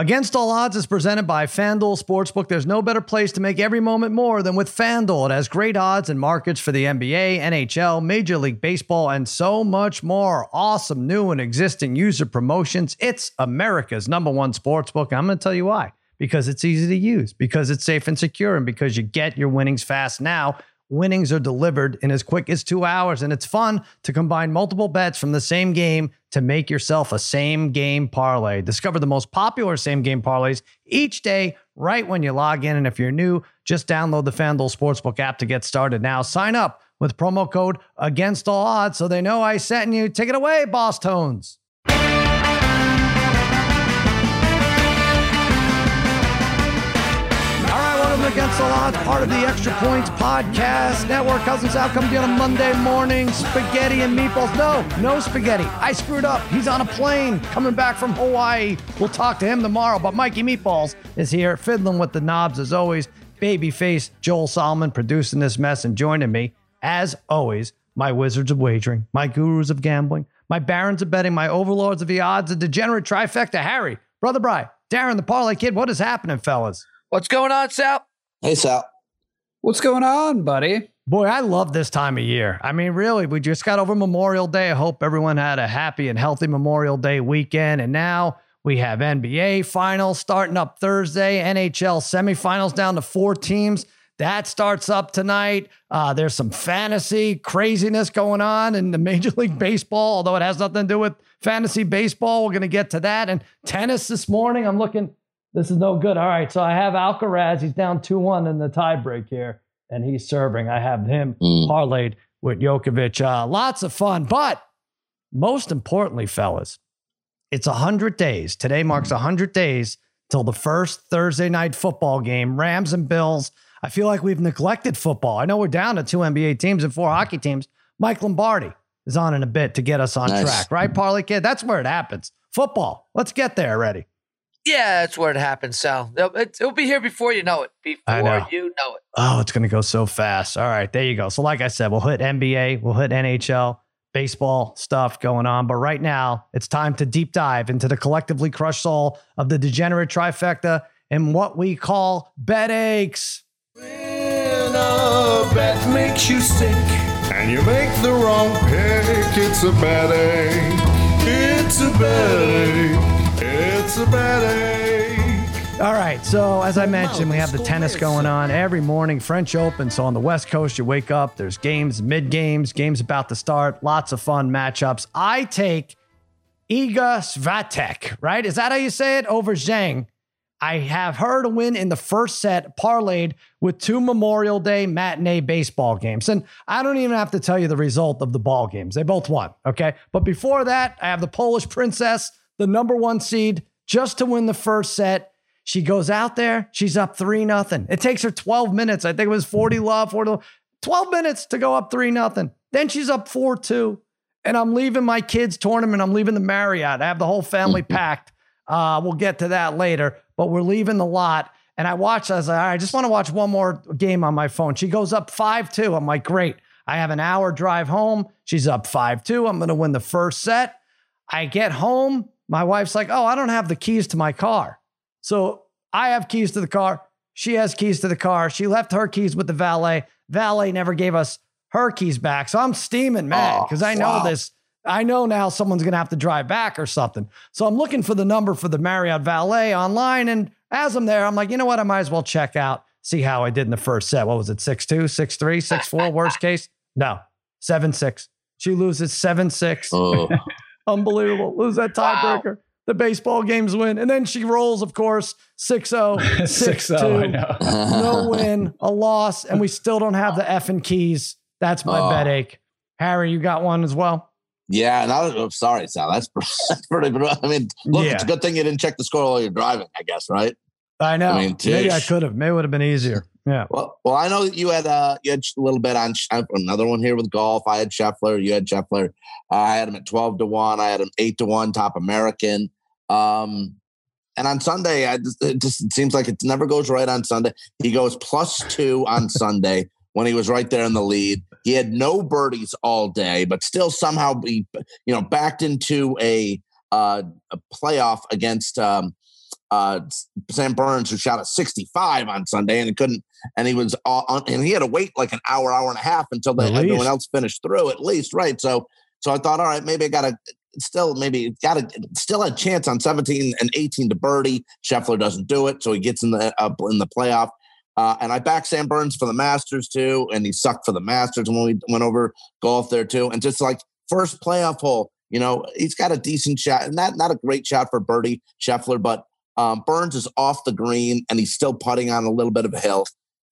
Against All Odds is presented by FanDuel Sportsbook. There's no better place to make every moment more than with FanDuel. It has great odds and markets for the NBA, NHL, Major League Baseball, and so much more. Awesome new and existing user promotions. It's America's number one sportsbook. I'm going to tell you why. Because it's easy to use, because it's safe and secure, and because you get your winnings fast now winnings are delivered in as quick as two hours. And it's fun to combine multiple bets from the same game to make yourself a same game parlay. Discover the most popular same game parlays each day right when you log in. And if you're new, just download the FanDuel Sportsbook app to get started now. Sign up with promo code against all odds so they know I sent you. Take it away, Boss Tones. Against the Odds, part of the Extra Points Podcast Network. Cousin Sal coming to you on a Monday morning. Spaghetti and meatballs. No, no spaghetti. I screwed up. He's on a plane coming back from Hawaii. We'll talk to him tomorrow. But Mikey Meatballs is here, fiddling with the knobs as always. Babyface Joel Solomon producing this mess and joining me, as always, my wizards of wagering, my gurus of gambling, my barons of betting, my overlords of the odds, a degenerate trifecta, Harry, Brother Bry, Darren the Parlay Kid. What is happening, fellas? What's going on, Sal? Hey, Sal. What's going on, buddy? Boy, I love this time of year. I mean, really, we just got over Memorial Day. I hope everyone had a happy and healthy Memorial Day weekend. And now we have NBA finals starting up Thursday, NHL semifinals down to four teams. That starts up tonight. Uh, there's some fantasy craziness going on in the Major League Baseball, although it has nothing to do with fantasy baseball. We're going to get to that. And tennis this morning, I'm looking this is no good. All right, so I have Alcaraz. He's down 2 1 in the tiebreak here, and he's serving. I have him mm. parlayed with Djokovic. Uh, lots of fun. But most importantly, fellas, it's 100 days. Today marks 100 days till the first Thursday night football game, Rams and Bills. I feel like we've neglected football. I know we're down to two NBA teams and four hockey teams. Mike Lombardi is on in a bit to get us on nice. track, right, Parlay Kid? That's where it happens. Football. Let's get there already. Yeah, that's where it happens, Sal. It'll, it'll be here before you know it. Before know. you know it. Oh, it's going to go so fast. All right, there you go. So, like I said, we'll hit NBA, we'll hit NHL, baseball stuff going on. But right now, it's time to deep dive into the collectively crushed soul of the degenerate trifecta and what we call bet aches. When a bet makes you sick and you make the wrong pick, it's a bet ache. It's a bet ache. A bad All right. So, as I mentioned, we have the tennis going on every morning, French Open. So, on the West Coast, you wake up, there's games, mid games, games about to start, lots of fun matchups. I take Iga Swiatek, right? Is that how you say it? Over Zhang. I have her to win in the first set, parlayed with two Memorial Day matinee baseball games. And I don't even have to tell you the result of the ball games. They both won. Okay. But before that, I have the Polish princess the number one seed, just to win the first set. She goes out there, she's up 3 nothing. It takes her 12 minutes. I think it was 40 love, 40 love, 12 minutes to go up 3 nothing. Then she's up 4 2. And I'm leaving my kids' tournament. I'm leaving the Marriott. I have the whole family packed. Uh, we'll get to that later, but we're leaving the lot. And I watched, I was like, I just want to watch one more game on my phone. She goes up 5 2. I'm like, great. I have an hour drive home. She's up 5 2. I'm going to win the first set. I get home my wife's like, oh, I don't have the keys to my car. So I have keys to the car. She has keys to the car. She left her keys with the valet. Valet never gave us her keys back. So I'm steaming mad because oh, I know wow. this. I know now someone's going to have to drive back or something. So I'm looking for the number for the Marriott valet online. And as I'm there, I'm like, you know what? I might as well check out, see how I did in the first set. What was it? 6 2, 6 3, 6 4, worst case? No, 7 6. She loses 7 6. Oh. Unbelievable. Lose that tiebreaker. Wow. The baseball games win. And then she rolls, of course, 6 0, 6 2. no win, a loss, and we still don't have the effing keys. That's my oh. bet ache. Harry, you got one as well? Yeah, and I was I'm sorry, Sal. That's, that's pretty. I mean, look, yeah. it's a good thing you didn't check the score while you're driving. I guess, right? I know. I mean, maybe I could have. Maybe it would have been easier. Yeah. Well, well, I know that you had uh you had a little bit on another one here with golf. I had Scheffler. You had Scheffler. Uh, I had him at twelve to one. I had him eight to one, top American. Um, and on Sunday, I just, it just seems like it never goes right on Sunday. He goes plus two on Sunday when he was right there in the lead. He had no birdies all day, but still somehow he you know backed into a uh, a playoff against um, uh, Sam Burns, who shot a 65 on Sunday, and couldn't, and he was on, and he had to wait like an hour, hour and a half until they, everyone else finished through at least, right? So, so I thought, all right, maybe I got to still maybe got a still a chance on 17 and 18 to birdie. Scheffler doesn't do it, so he gets in the uh, in the playoff. Uh, and I backed Sam Burns for the Masters too, and he sucked for the Masters when we went over golf there too. And just like first playoff hole, you know, he's got a decent shot, not not a great shot for birdie Scheffler, but um, Burns is off the green and he's still putting on a little bit of a hill,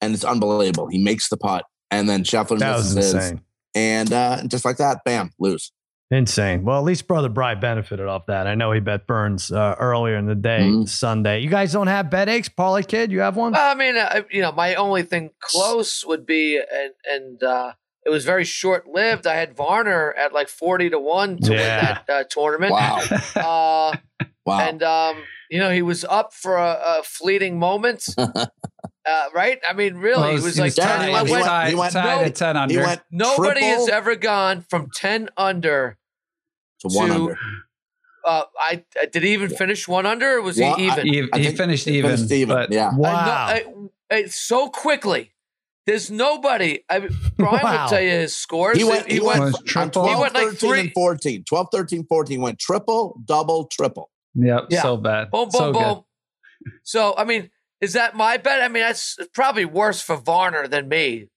and it's unbelievable. He makes the putt, and then Scheffler that misses was his, and uh, just like that, bam, lose. Insane. Well, at least Brother Bry benefited off that. I know he bet Burns uh, earlier in the day, mm-hmm. Sunday. You guys don't have bet aches, Parlay Kid? You have one? I mean, uh, you know, my only thing close would be, and and uh, it was very short lived. I had Varner at like forty to one to yeah. win that uh, tournament. Wow. Uh, wow. And um, you know, he was up for a, a fleeting moment. Uh, right? I mean, really, well, he was, like tied, went, he went, he went tied no, at ten under. Went nobody triple. has ever gone from ten under to, to one under. Uh, I uh, did he even finish one under, or was well, he even? I, he, he finished even. Finished even. But yeah, wow, I I, so quickly. There's nobody. I mean, Brian wow. will tell you his scores. He went, he, he went, went triple. 12, he went like 13 three. and 14. 12, 13, 14. Went triple, double, triple. Yep. Yeah. So bad. Boom, boom, so boom. Good. So, I mean, is that my bet? I mean, that's probably worse for Varner than me,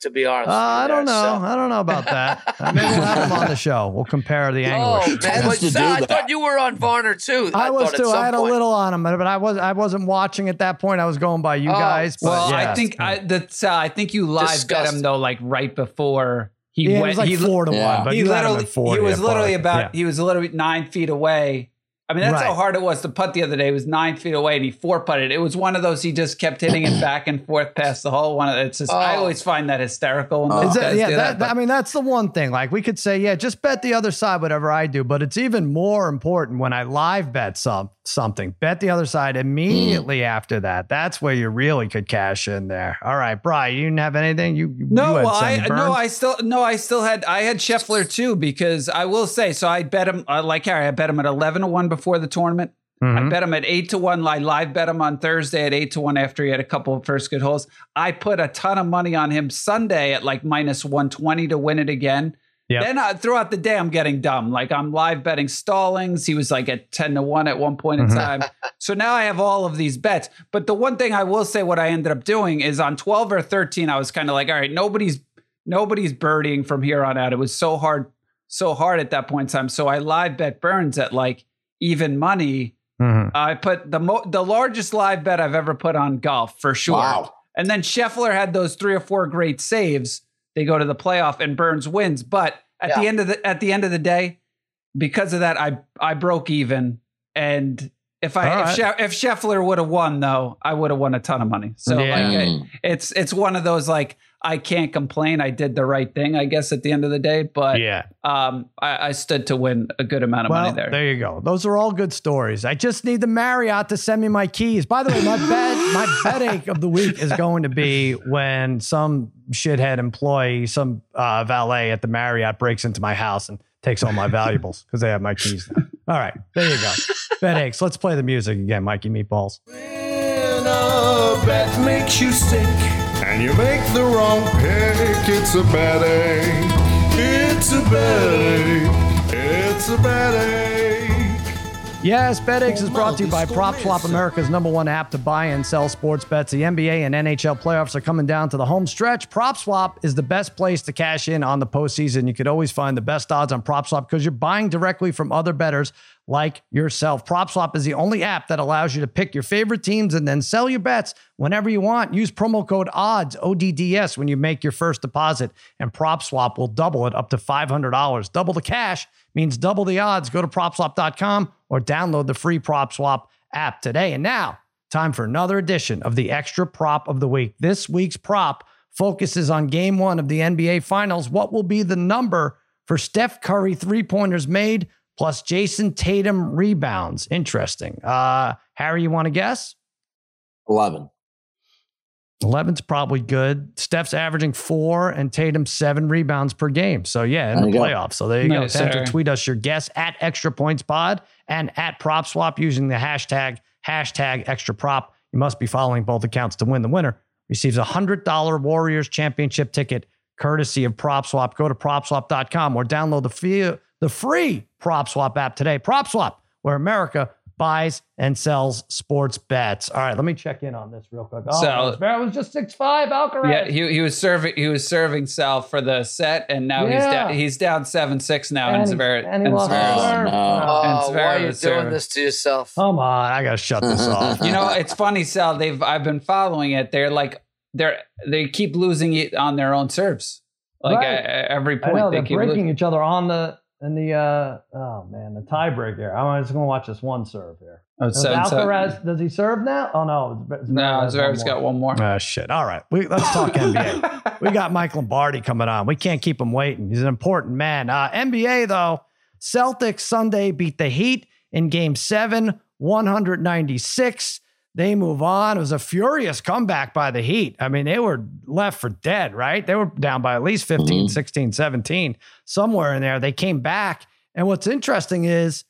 to be honest. Uh, I don't know. So. I don't know about that. Maybe we'll have him on the show. We'll compare the angle. Oh, man. I thought you were on Varner too. I, I was too. I had point. a little on him, but I was I wasn't watching at that point. I was going by you oh, guys. well, yes. I think I that's uh, I think you live Disgust. bet him though, like right before he yeah, went. It was like he, four to yeah. one, but he literally he was literally about yeah. he was literally nine feet away I mean, that's right. how hard it was to putt the other day. It was nine feet away and he four putted. It was one of those he just kept hitting it back and forth past the hole. One of it's just oh. I always find that hysterical. When oh. that, yeah, that, that, I mean that's the one thing. Like we could say, yeah, just bet the other side, whatever I do. But it's even more important when I live bet some something. Bet the other side immediately mm. after that. That's where you really could cash in there. All right, Brian, you didn't have anything. You no, you well, I no, I still no, I still had I had Scheffler too because I will say so. I bet him uh, like Harry. I bet him at eleven to one before the tournament. Mm-hmm. I bet him at eight to one. I live bet him on Thursday at eight to one after he had a couple of first good holes. I put a ton of money on him Sunday at like minus 120 to win it again. Yep. Then uh, throughout the day, I'm getting dumb. Like I'm live betting Stallings. He was like at 10 to 1 at one point in mm-hmm. time. so now I have all of these bets. But the one thing I will say what I ended up doing is on 12 or 13, I was kind of like, all right, nobody's nobody's birdieing from here on out. It was so hard, so hard at that point in time. So I live bet Burns at like even money Mm-hmm. I put the mo- the largest live bet I've ever put on golf for sure. Wow. And then Scheffler had those three or four great saves. They go to the playoff and Burns wins. But at yeah. the end of the at the end of the day, because of that, I I broke even. And if I right. if, she- if Scheffler would have won though, I would have won a ton of money. So yeah. like it's it's one of those like I can't complain. I did the right thing, I guess, at the end of the day. But yeah, um, I, I stood to win a good amount of well, money there. There you go. Those are all good stories. I just need the Marriott to send me my keys. By the way, my bet, my bet of the week is going to be when some shithead employee, some uh, valet at the Marriott breaks into my house and takes all my valuables because they have my keys now. All right, there you go. bet aches. Let's play the music again, Mikey Meatballs. When a bet makes you sick and you make the wrong pick, it's a bet ache. It's a bet ache. It's a bet ache. Yes, Bet Aches is brought to you by PropSwap, America's number one app to buy and sell sports bets. The NBA and NHL playoffs are coming down to the home stretch. PropSwap is the best place to cash in on the postseason. You could always find the best odds on PropSwap because you're buying directly from other bettors like yourself. PropSwap is the only app that allows you to pick your favorite teams and then sell your bets whenever you want. Use promo code ODDS, ODDS, when you make your first deposit, and PropSwap will double it up to $500. Double the cash means double the odds. Go to PropSwap.com or download the free PropSwap app today. And now, time for another edition of the Extra Prop of the Week. This week's prop focuses on game one of the NBA Finals. What will be the number for Steph Curry three pointers made? plus Jayson Tatum rebounds. Interesting. Uh, Harry, you want to guess? 11. 11's probably good. Steph's averaging four and Tatum seven rebounds per game. So, yeah, in there the playoffs. Go. So, there you nice, go. Time to tweet us your guess at Extra Points Pod and at Prop Swap using the hashtag hashtag extra prop. You must be following both accounts to win. The winner receives a $100 Warriors championship ticket courtesy of PropSwap. Go to PropSwap.com or download the free, the free PropSwap app today. PropSwap, where America buys and sells sports bets. All right, let me check in on this real quick. Oh, so, Barrett was just six five. Alcaraz. Yeah, he, he was serving he was serving Sal for the set, and now yeah. he's down he's down seven six now. And, and Zverev and, he lost oh, no. oh, why are you doing this to yourself? Come on, I gotta shut this off. You know, it's funny, Sal. They've I've been following it. They're like they're they keep losing it on their own serves. Like right. every point, know, they are breaking each other on the and the uh oh man, the tiebreaker. I'm just gonna watch this one serve here. Oh, does seven, Alcaraz seven. does he serve now? Oh no, Zverev no, Zverev's got one more. Oh shit! All right, we, let's talk NBA. we got Mike Lombardi coming on. We can't keep him waiting. He's an important man. Uh, NBA though, Celtics Sunday beat the Heat in Game Seven, 196 they move on. It was a furious comeback by the Heat. I mean, they were left for dead, right? They were down by at least 15, mm-hmm. 16, 17, somewhere in there. They came back. And what's interesting is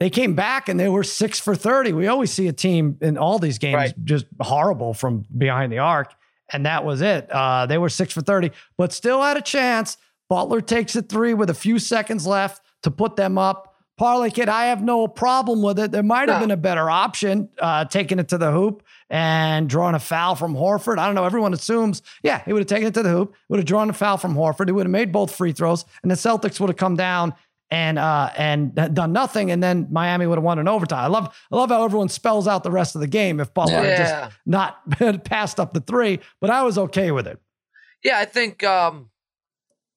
they came back and they were six for 30. We always see a team in all these games right. just horrible from behind the arc. And that was it. Uh, they were six for 30, but still had a chance. Butler takes a three with a few seconds left to put them up. Parlay kid, I have no problem with it. There might have no. been a better option, uh, taking it to the hoop and drawing a foul from Horford. I don't know. Everyone assumes, yeah, he would have taken it to the hoop, would have drawn a foul from Horford. He would have made both free throws, and the Celtics would have come down and uh, and done nothing, and then Miami would have won in overtime. I love I love how everyone spells out the rest of the game if Butler yeah. just not passed up the three, but I was okay with it. Yeah, I think um,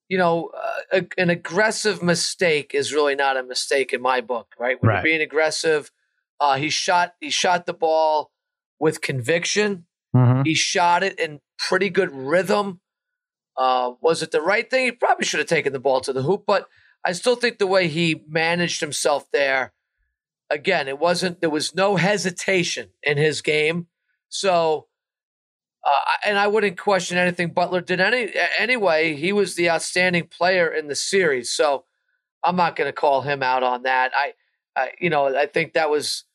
you know, uh, a, an aggressive mistake is really not a mistake in my book, right? When right. you're being aggressive, uh, he shot he shot the ball with conviction. Mm-hmm. He shot it in pretty good rhythm. Uh, was it the right thing? He probably should have taken the ball to the hoop, but I still think the way he managed himself there, again, it wasn't. There was no hesitation in his game, so uh, and I wouldn't question anything Butler did any anyway. He was the outstanding player in the series, so I'm not going to call him out on that. I, I, you know, I think that was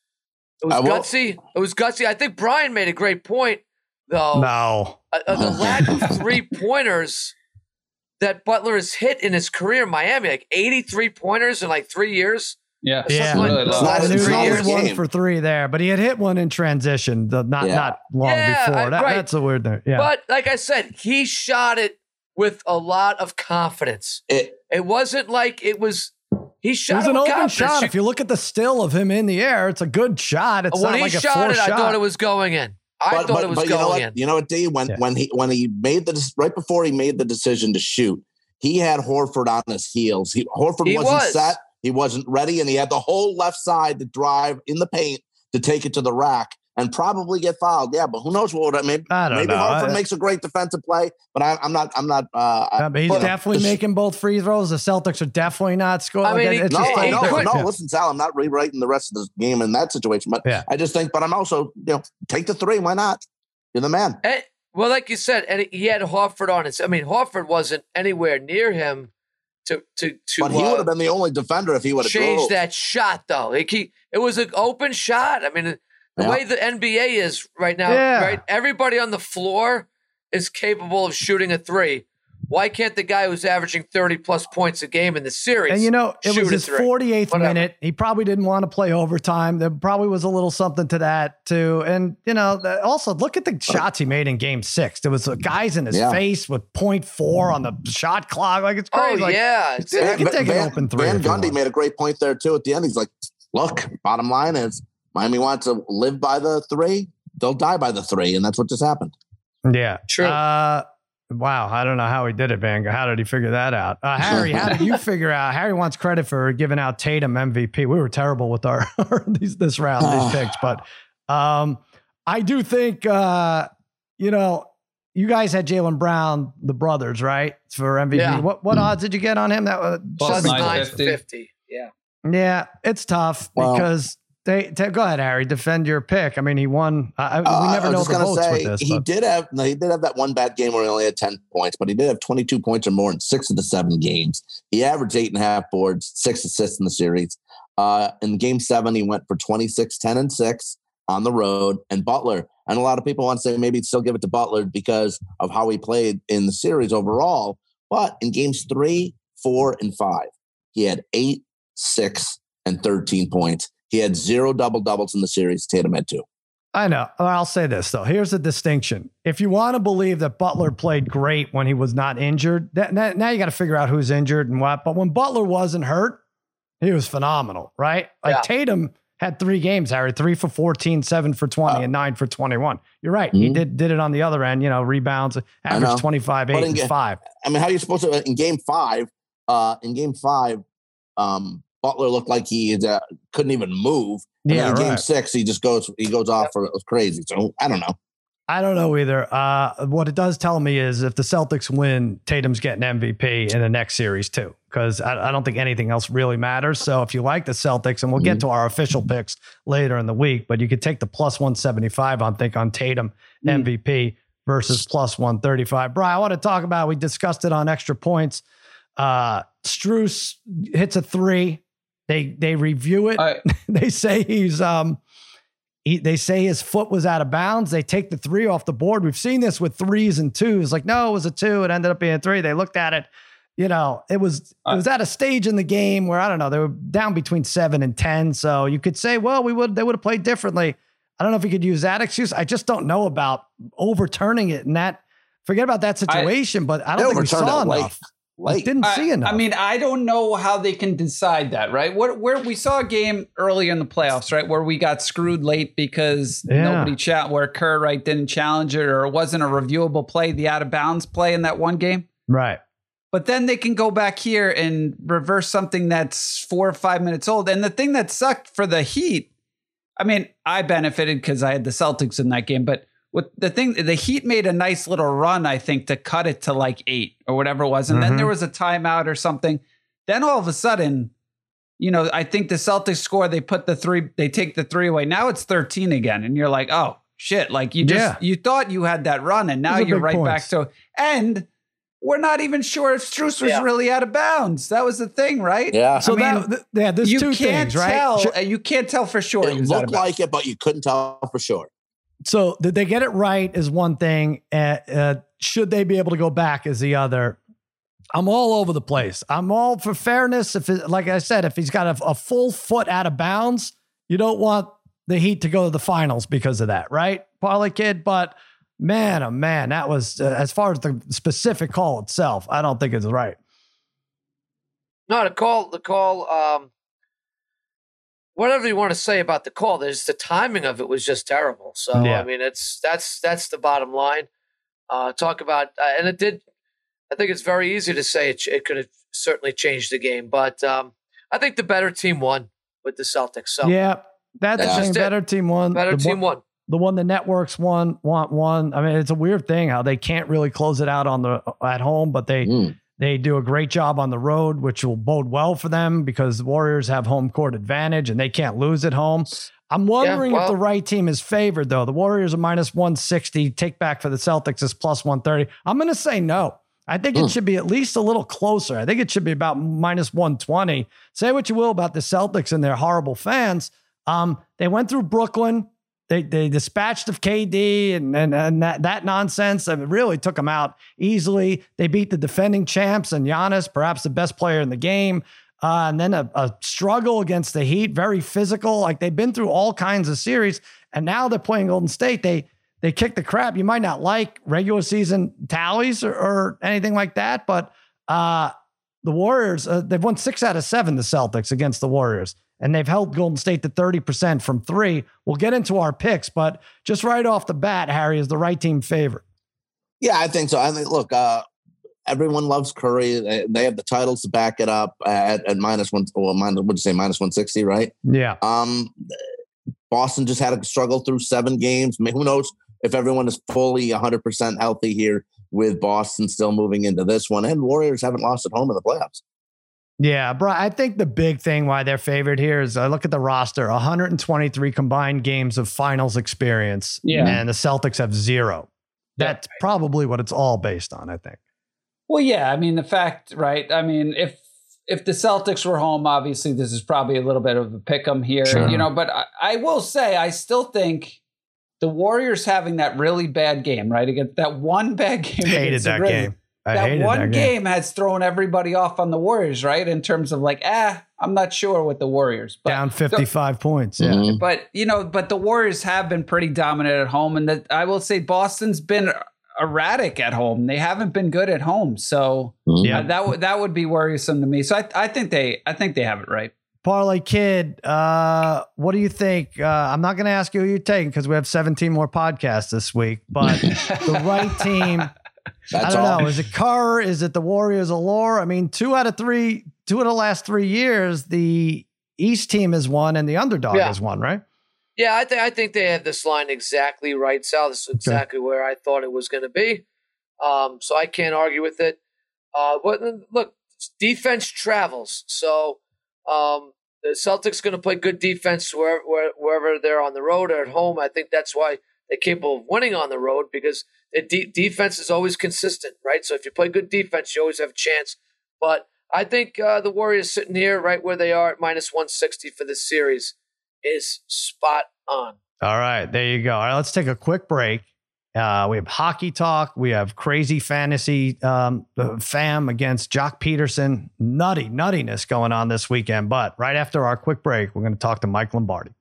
it was gutsy. It was gutsy. I think Brian made a great point, though. No, uh, uh, the lack of three pointers that Butler has hit in his career in Miami, like 83 pointers in like three years. Yeah, yeah. Really was one for three there, but he had hit one in transition, the, not yeah. not long yeah, before. That, right. That's a weird thing. Yeah, but like I said, he shot it with a lot of confidence. It, it wasn't like it was. He shot it was an open confidence. shot. You, if you look at the still of him in the air, it's a good shot. It's when not he like shot it, shot. I thought it was going in. I but, thought but, it was but going you know what, in. You know what, D? When yeah. when he when he made the right before he made the decision to shoot, he had Horford on his heels. He, Horford he wasn't was. set. He wasn't ready, and he had the whole left side to drive in the paint to take it to the rack and probably get fouled. Yeah, but who knows what would maybe I don't maybe know. Horford I, makes a great defensive play, but I, am not. I'm not. Uh, yeah, but he's but, definitely making both free throws. The Celtics are definitely not scoring. I mean, no, I know, no. Yeah. Listen, Sal, I'm not rewriting the rest of the game in that situation, but yeah. I just think. But I'm also, you know, take the three. Why not? You're the man. And, well, like you said, and he had Horford on it. I mean, Horford wasn't anywhere near him to to to. But he uh, would have been the only defender if he would have changed that shot, though. It, he, it was an open shot. I mean, the yeah. way the NBA is right now, yeah. right? Everybody on the floor is capable of shooting a three. Why can't the guy who's averaging 30 plus points a game in the series? And you know, it was his 48th Whatever. minute. He probably didn't want to play overtime. There probably was a little something to that too. And you know, also look at the shots he made in game six. There was guys in his yeah. face with 0.4 on the shot clock. Like it's crazy. Oh, like, yeah. He can take Van, an open three. Van Gundy made a great point there too at the end. He's like, look, bottom line is Miami wants to live by the three. They'll die by the three. And that's what just happened. Yeah. Sure. Uh, Wow, I don't know how he did it, Van. How did he figure that out? Uh, Harry, how did you figure out? Harry wants credit for giving out Tatum MVP. We were terrible with our, these this round these picks, but um, I do think uh, you know you guys had Jaylen Brown, the brothers, right, for MVP. Yeah. What what odds did you get on him? That was plus nine fifty. Yeah, yeah, it's tough because they, go ahead, Harry. Defend your pick. I mean, he won. Uh, we never uh, know the votes say, with this. He but. did have. No, he did have that one bad game where he only had ten points, but he did have twenty two points or more in six of the seven games. He averaged eight and a half boards, six assists in the series. Uh, in game seven, he went for 26, 10, and six. on the road, and Butler. And a lot of people want to say maybe still give it to Butler because of how he played in the series overall. But in games three, four, and five, he had eight, six, and 13 points. He had zero double doubles in the series. Tatum had two. I know. I'll say this though. Here's the distinction. If you want to believe that Butler played great when he was not injured, that, that, now you got to figure out who's injured and what. But when Butler wasn't hurt, he was phenomenal, right? Like yeah. Tatum had three games, Harry, three for 14, seven for 20, oh. and nine for 21. You're right. Mm-hmm. He did did it on the other end, you know, rebounds, average 25, eight, and five. I mean, how are you supposed to in game five? Uh, in game five, um, Butler looked like he uh, couldn't even move. And yeah, in game six, he just goes he goes off for crazy. So I don't know. I don't know either. Uh, what it does tell me is if the Celtics win, Tatum's getting MVP in the next series too, because I, I, don't think anything else really matters. So if you like the Celtics, and we'll mm-hmm. get to our official picks later in the week, but you could take the plus 175 on think on Tatum mm-hmm. MVP versus plus 135. Brian, I want to talk about, we discussed it on extra points. Uh, Strus hits a three they they review it. I, they say he's um he, they say his foot was out of bounds. They take the three off the board. We've seen this with threes and twos. Like, no, it was a two. It ended up being a three. They looked at it. You know, it was it was at a stage in the game where I don't know they were down between seven and ten. So you could say, well, we would they would have played differently. I don't know if you could use that excuse. I just don't know about overturning it and that. Forget about that situation, I, but I don't think we saw enough late. I didn't see enough. I mean, I don't know how they can decide that, right? What where we saw a game early in the playoffs, right, where we got screwed late because yeah. nobody chat where Kerr right didn't challenge it or it wasn't a reviewable play, the out of bounds play in that one game. Right. But then they can go back here and reverse something that's four or five minutes old. And the thing that sucked for the Heat, I mean, I benefited because I had the Celtics in that game, but what the thing the Heat made a nice little run, I think, to cut it to like eight or whatever it was, and mm-hmm. then there was a timeout or something. Then all of a sudden, you know, I think the Celtics score. They put the three, they take the three away. Now it's thirteen again, and you're like, oh shit! Like you just yeah. you thought you had that run, and now you're right points. back to and. We're not even sure if Strus was yeah. really out of bounds. That was the thing, right? Yeah. So I mean, that, yeah, there's you two can't things, right? Tell, You can't tell for sure. It looked like it, but you couldn't tell for sure so did they get it right is one thing. Uh, uh, should they be able to go back is the other. I'm all over the place. I'm all for fairness. If it, like I said, if he's got a, a, full foot out of bounds, you don't want the Heat to go to the finals because of that, right, Parlay Kid? But man, oh man, that was uh, as far as the specific call itself. I don't think it's right. No, the call, the call. Um, whatever you want to say about the call, there's the timing of it was just terrible. So yeah. I mean, it's that's that's the bottom line. Uh, talk about uh, and it did. I think it's very easy to say it, it could have certainly changed the game, but um, I think the better team won with the Celtics. So yeah, that's, that's just better it. team won. Better the team won. The one the networks won, want one. I mean, it's a weird thing how they can't really close it out on the at home, but they mm. They do a great job on the road, which will bode well for them because the Warriors have home court advantage and they can't lose at home. I'm wondering yeah, well, if the right team is favored, though. The Warriors are minus 160. Take back for the Celtics is plus 130. I'm going to say no. I think it hmm. should be at least a little closer. I think it should be about minus 120. Say what you will about the Celtics and their horrible fans. Um, they went through Brooklyn. They they dispatched of KD and and, and that, that nonsense. I mean, really took them out easily. They beat the defending champs and Giannis, perhaps the best player in the game. Uh, and then a, a, struggle against the Heat, very physical. Like they've been through all kinds of series, and now they're playing Golden State. They they kick the crap. You might not like regular season tallies or, or anything like that, but uh, the Warriors uh, they've won six out of seven. The Celtics against the Warriors and they've held Golden State to 30% from three. We'll get into our picks, but just right off the bat, Harry is the right team favorite. Yeah, I think so. I think, look, uh, everyone loves Curry. They have the titles to back it up at, at minus one. Well, minus, would you say minus 160, right? Yeah. Um, Boston just had to struggle through seven games. I mean, who knows if everyone is fully 100% healthy here with Boston still moving into this one. And Warriors haven't lost at home in the playoffs. Yeah, bro. I think the big thing why they're favored here is I look at the roster 123 combined games of finals experience. Yeah. And the Celtics have zero. That's yeah. probably what it's all based on, I think. Well, yeah. I mean, the fact, right? I mean, if if the Celtics were home, obviously this is probably a little bit of a pick 'em here, sure. you know. But I, I, will say, I still think the Warriors having that really bad game, right? Against that one bad game. Hated that game. I that one that game. game. has thrown everybody off on the Warriors, right? In terms of like, ah, I'm not sure with the Warriors. But Down 55 points. Yeah. Mm-hmm. But, you know, but the Warriors have been pretty dominant at home. And that I will say Boston's been erratic at home. They haven't been good at home. So mm-hmm. yeah, uh, that would that would be worrisome to me. So I, I think they I think they have it right. Parlay Kid, uh, what do you think? Uh, I'm not going to ask you who you're taking because we have 17 more podcasts this week, but the right team. That's I don't all. know. Is it Carr? Is it the Warriors Allure? I mean, two out of three, two of the last three years, the East team has won and the underdog yeah. has won, right? Yeah, I think I think they have this line exactly right, Sal. This is exactly okay. where I thought it was going to be. Um, so I can't argue with it. Uh, but look, defense travels. So um, the Celtics going to play good defense wherever, wherever they're on the road or at home. I think that's why they're capable of winning on the road because the de- defense is always consistent, right? So if you play good defense, you always have a chance. But I think uh, the Warriors sitting here right where they are at minus 160 for this series is spot on. All right, there you go. All right, let's take a quick break. Uh, we have hockey talk. We have crazy fantasy um, fam against Joc Pederson. Nutty nuttiness going on this weekend. But right after our quick break, we're going to talk to Mike Lombardi.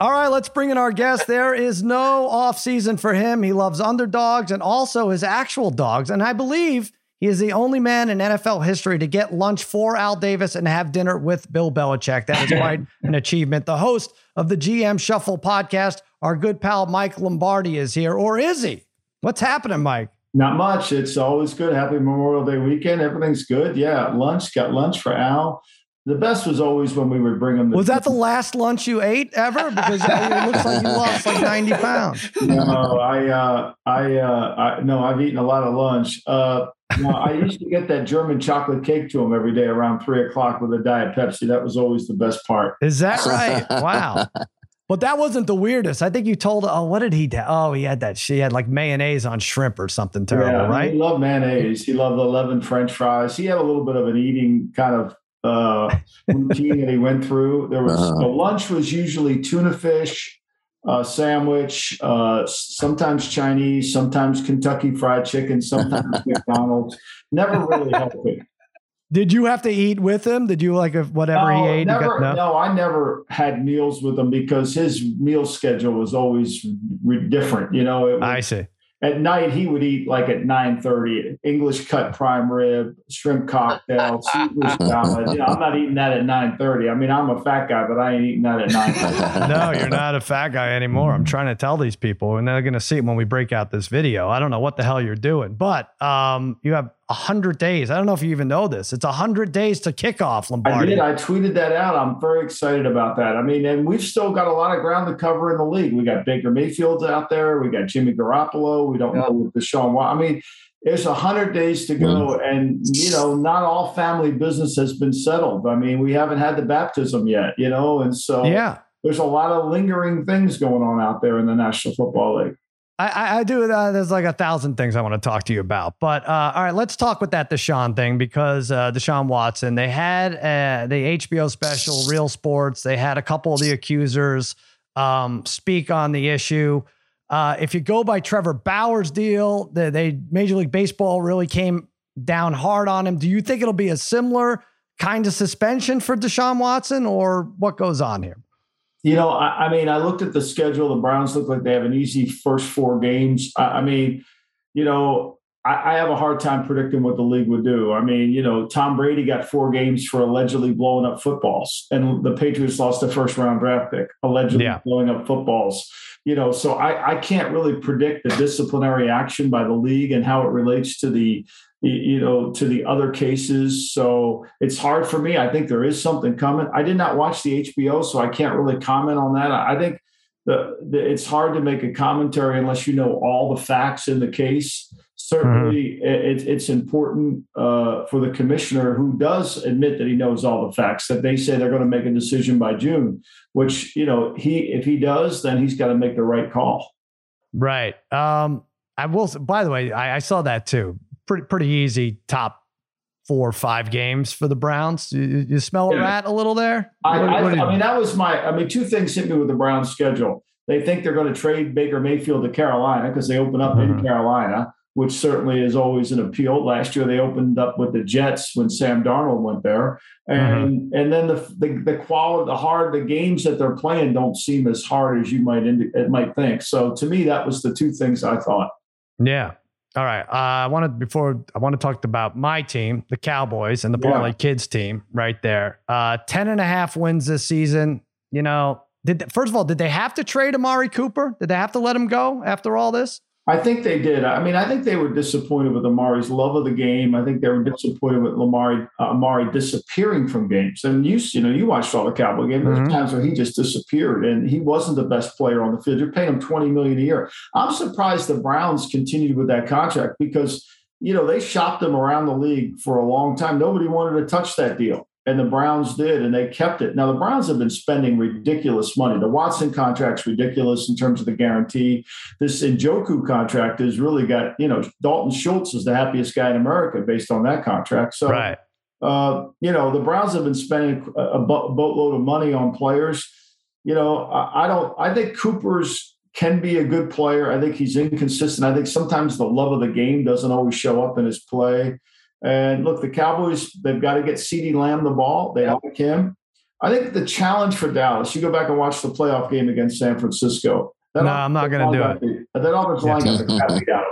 All right, let's bring in our guest. There is no off season for him. He loves underdogs and also his actual dogs. And I believe he is the only man in NFL history to get lunch for Al Davis and have dinner with Bill Belichick. That is quite an achievement. The host of the GM Shuffle podcast, our good pal Mike Lombardi, is here, or is he? What's happening, Mike? Not much. It's always good. Happy Memorial Day weekend. Everything's good. Yeah, lunch. Got lunch for Al. The best was always when we would bring them. The was that the last lunch you ate ever? Because it looks like you lost like ninety pounds. No, I, uh, I, uh, I, no, I've eaten a lot of lunch. Uh, no, I used to get that German chocolate cake to him every day around three o'clock with a diet Pepsi. That was always the best part. Is that right? wow. But that wasn't the weirdest. I think you told. Oh, what did he do? Oh, he had that. She had like mayonnaise on shrimp or something terrible, yeah, right? He loved mayonnaise. He loved the eleven French fries. He had a little bit of an eating kind of uh, routine that he went through. There was uh-huh. lunch was usually tuna fish, uh, sandwich, uh, sometimes Chinese, sometimes Kentucky Fried Chicken, sometimes McDonald's. Never really healthy. Did you have to eat with him? Did you like whatever no, he ate? Never, got, no? no? I never had meals with him because his meal schedule was always different. You know, was, I see at night he would eat like at 9.30 english cut prime rib shrimp cocktail Caesar salad. You know, i'm not eating that at 9.30 i mean i'm a fat guy but i ain't eating that at 9.30 no you're not a fat guy anymore. I'm trying to tell these people and they're going to see it when we break out this video. I don't know what the hell you're doing but um, you have 100 days. I don't know if you even know this. It's 100 days to kick off Lombardi. I did. I tweeted that out. I'm very excited about that. I mean, and we've still got a lot of ground to cover in the league. We got Baker Mayfield out there. We got Jimmy Garoppolo. We don't yeah. know with Deshaun. I mean, it's 100 days to go. Mm. And, you know, not all family business has been settled. I mean, we haven't had the baptism yet, you know, and so yeah. there's a lot of lingering things going on out there in the National Football League. I, I do. Uh, there's like a thousand things I want to talk to you about, but uh, all right, let's talk with that Deshaun thing because uh, Deshaun Watson. They had uh, the HBO special, Real Sports. They had a couple of the accusers um, speak on the issue. Uh, if you go by Trevor Bauer's deal, they, they Major League Baseball really came down hard on him. Do you think it'll be a similar kind of suspension for Deshaun Watson, or what goes on here? You know, I, I, mean, I looked at the schedule. The Browns look like they have an easy first four games. I, I mean, you know, I, I, have a hard time predicting what the league would do. I mean, you know, Tom Brady got four games for allegedly blowing up footballs, and the Patriots lost a first round draft pick, allegedly yeah. blowing up footballs. You know, so I, I can't really predict the disciplinary action by the league and how it relates to the you know to the other cases so it's hard for me i think there is something coming i did not watch the hbo so i can't really comment on that i think the, the it's hard to make a commentary unless you know all the facts in the case certainly mm-hmm. it, it's important uh, for the commissioner who does admit that he knows all the facts that they say they're going to make a decision by june which you know he if he does then he's got to make the right call right um I will. By the way, I, I saw that too. Pretty pretty easy top four or five games for the Browns. You, you smell a yeah. rat a little there? I, what, I, what I mean, that was my. I mean, two things hit me with the Browns schedule. They think they're going to trade Baker Mayfield to Carolina because they open up mm-hmm. in Carolina which certainly is always an appeal. Last year they opened up with the Jets when Sam Darnold went there, and mm-hmm. and then the, the the quality, the hard, the games that they're playing don't seem as hard as you might indi- might think. So to me, that was the two things I thought. Yeah. All right. Uh, I wanted before I want to talk about my team, the Cowboys, and the Parlay yeah. Kids team right there. Uh, 10 and a half wins this season. You know, did first of all, did they have to trade Amari Cooper? Did they have to let him go after all this? I think they did. I mean, I think they were disappointed with Amari's love of the game. I think they were disappointed with Lamari, uh, Amari disappearing from games. And you, you know, you watched all the Cowboy games. There's mm-hmm. times where he just disappeared, and he wasn't the best player on the field. You're paying him twenty million a year. I'm surprised the Browns continued with that contract because you know they shopped him around the league for a long time. Nobody wanted to touch that deal and the Browns did, and they kept it. Now the Browns have been spending ridiculous money. The Watson contract's ridiculous in terms of the guarantee. This Njoku contract has really got you know Dalton Schultz is the happiest guy in America based on that contract. So. Right. Uh, you know the Browns have been spending a, boatload of money on players. You know, I, I don't. I think Cooper's can be a good player. I think he's inconsistent. I think sometimes the love of the game doesn't always show up in his play. And look, the Cowboys, they've got to get CeeDee Lamb the ball. They like him. I think the challenge for Dallas, you go back and watch the playoff game against San Francisco. no, I'm not going to do it. The, that offensive line got the beat out of them.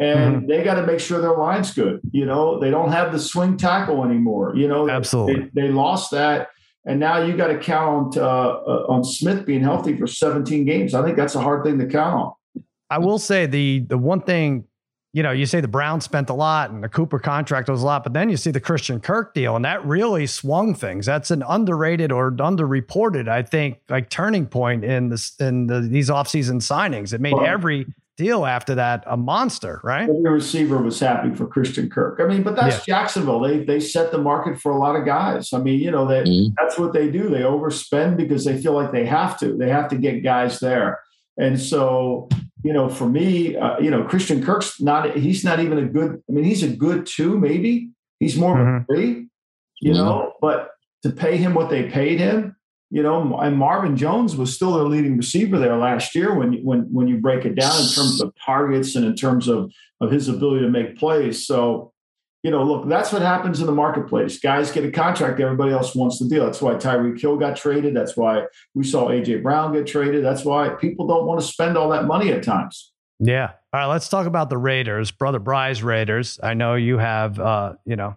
And mm-hmm. they got to make sure their line's good. You know, they don't have the swing tackle anymore. You know, absolutely. They, they lost that. And now you got to count on, uh, uh, on Smith being healthy for 17 games. I think that's a hard thing to count on. I will say the the one thing you know, you say the Browns spent a lot and the Cooper contract was a lot, but then you see the Christian Kirk deal, and that really swung things. That's an underrated or underreported, I think, like turning point in this in the, these offseason signings. It made well, every deal after that a monster, right? Every receiver was happy for Christian Kirk. I mean, but that's yeah. Jacksonville. They they set the market for a lot of guys. I mean, you know, they mm-hmm. that's what they do. They overspend because they feel like they have to. They have to get guys there. And so you know, for me, uh, you know, Christian Kirk's not, he's not even a good, I mean, he's a good two, maybe. He's more mm-hmm. of a mm-hmm. three, you mm-hmm. know, but to pay him what they paid him, you know, and Marvin Jones was still their leading receiver there last year when, when, when you break it down in terms of targets and in terms of, of his ability to make plays. So, you know, look, that's what happens in the marketplace. Guys get a contract, everybody else wants the deal. That's why Tyreek Hill got traded. That's why we saw AJ Brown get traded. That's why people don't want to spend all that money at times. Yeah. All right, let's talk about the Raiders, brother Bry's Raiders. I know you have uh, you know,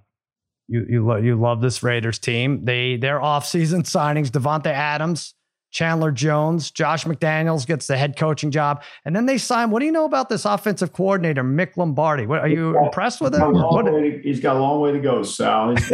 you you lo- you love this Raiders team. They their offseason signings, Davante Adams, Chandler Jones, Josh McDaniels gets the head coaching job, and then they sign. What do you know about this offensive coordinator, Mick Lombardi? What, are you impressed with him? To, he's got a long way to go, Sal.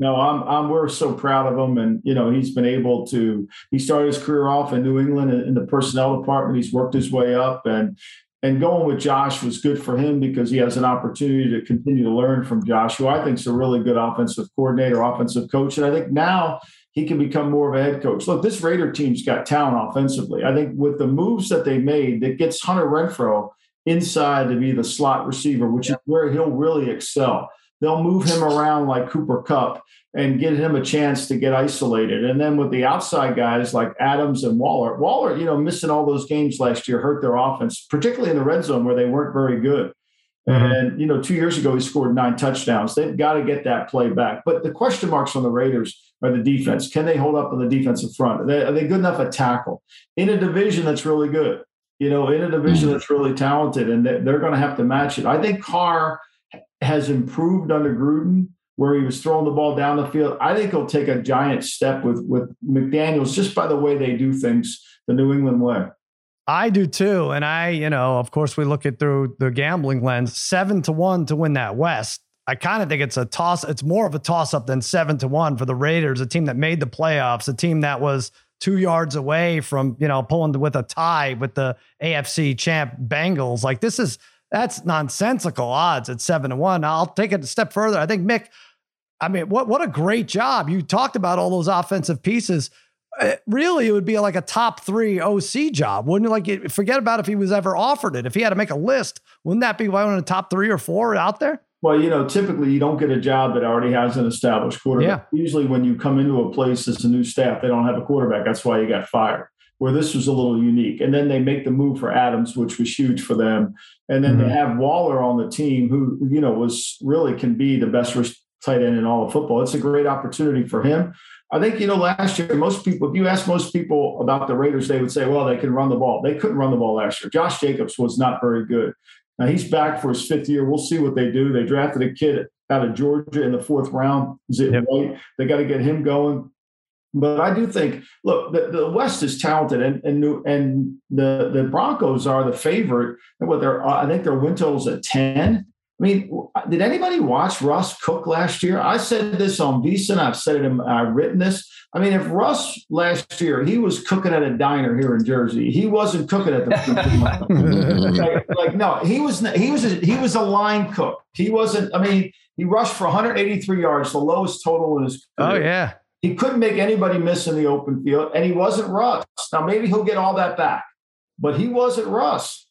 no, I'm, I'm. We're so proud of him, and you know he's been able to. He started his career off in New England in the personnel department. He's worked his way up, and and going with Josh was good for him because he has an opportunity to continue to learn from Josh, who I think is a really good offensive coordinator, offensive coach, and I think now he can become more of a head coach. Look, this Raider team's got talent offensively. I think with the moves that they made, that gets Hunter Renfrow inside to be the slot receiver, which is where he'll really excel. They'll move him around like Cooper Kupp and get him a chance to get isolated. And then with the outside guys like Adams and Waller, Waller, you know, missing all those games last year hurt their offense, particularly in the red zone where they weren't very good. Mm-hmm. And, you know, two years ago, he scored nine touchdowns. They've got to get that play back. But the question marks on the Raiders are the defense. Can they hold up on the defensive front? Are they, are they good enough at tackle in a division that's really good? You know, in a division mm-hmm. that's really talented, and they're going to have to match it. I think Carr has improved under Gruden, where he was throwing the ball down the field. I think he'll take a giant step with with McDaniels just by the way they do things the New England way. I do too. And I, you know, of course, we look at through the gambling lens, seven to one to win that West. I kind of think it's a toss. It's more of a toss up than seven to one for the Raiders, a team that made the playoffs, a team that was two yards away from, you know, pulling with a tie with the AFC champ Bengals. Like this is, that's nonsensical odds at seven to one. I'll take it a step further. I think Mick, I mean, what, what a great job. You talked about all those offensive pieces really it would be like a top three OC job, wouldn't you? Like, forget about if he was ever offered it. If he had to make a list, wouldn't that be one of the top three or four out there? Well, you know, typically you don't get a job that already has an established quarterback. Yeah. Usually, when you come into a place as a new staff, they don't have a quarterback. That's why you got fired. Where this was a little unique, and then they make the move for Adams, which was huge for them, and then mm-hmm. they have Waller on the team, who you know was really can be the best tight end in all of football. It's a great opportunity for him. I think, you know, last year, most people, if you ask most people about the Raiders, they would say, well, they can run the ball. They couldn't run the ball last year. Josh Jacobs was not very good. Now he's back for his fifth year. We'll see what they do. They drafted a kid out of Georgia in the fourth round. Is it yep. right? They got to get him going. But I do think, look, the, the West is talented, and and and the the Broncos are the favorite. And what they're, I think their win total is at ten. I mean, uh, did anybody watch Russ cook last year? I said this on VSiN. I've said it. In, I've written this. I mean, if Russ last year he was cooking at a diner here in Jersey, he wasn't cooking at the like, like, no, he was he was a, he was a line cook. He wasn't. I mean, he rushed for 183 yards, the lowest total in his oh, career. Oh yeah, he couldn't make anybody miss in the open field, and he wasn't Russ. Now maybe he'll get all that back, but he wasn't Russ.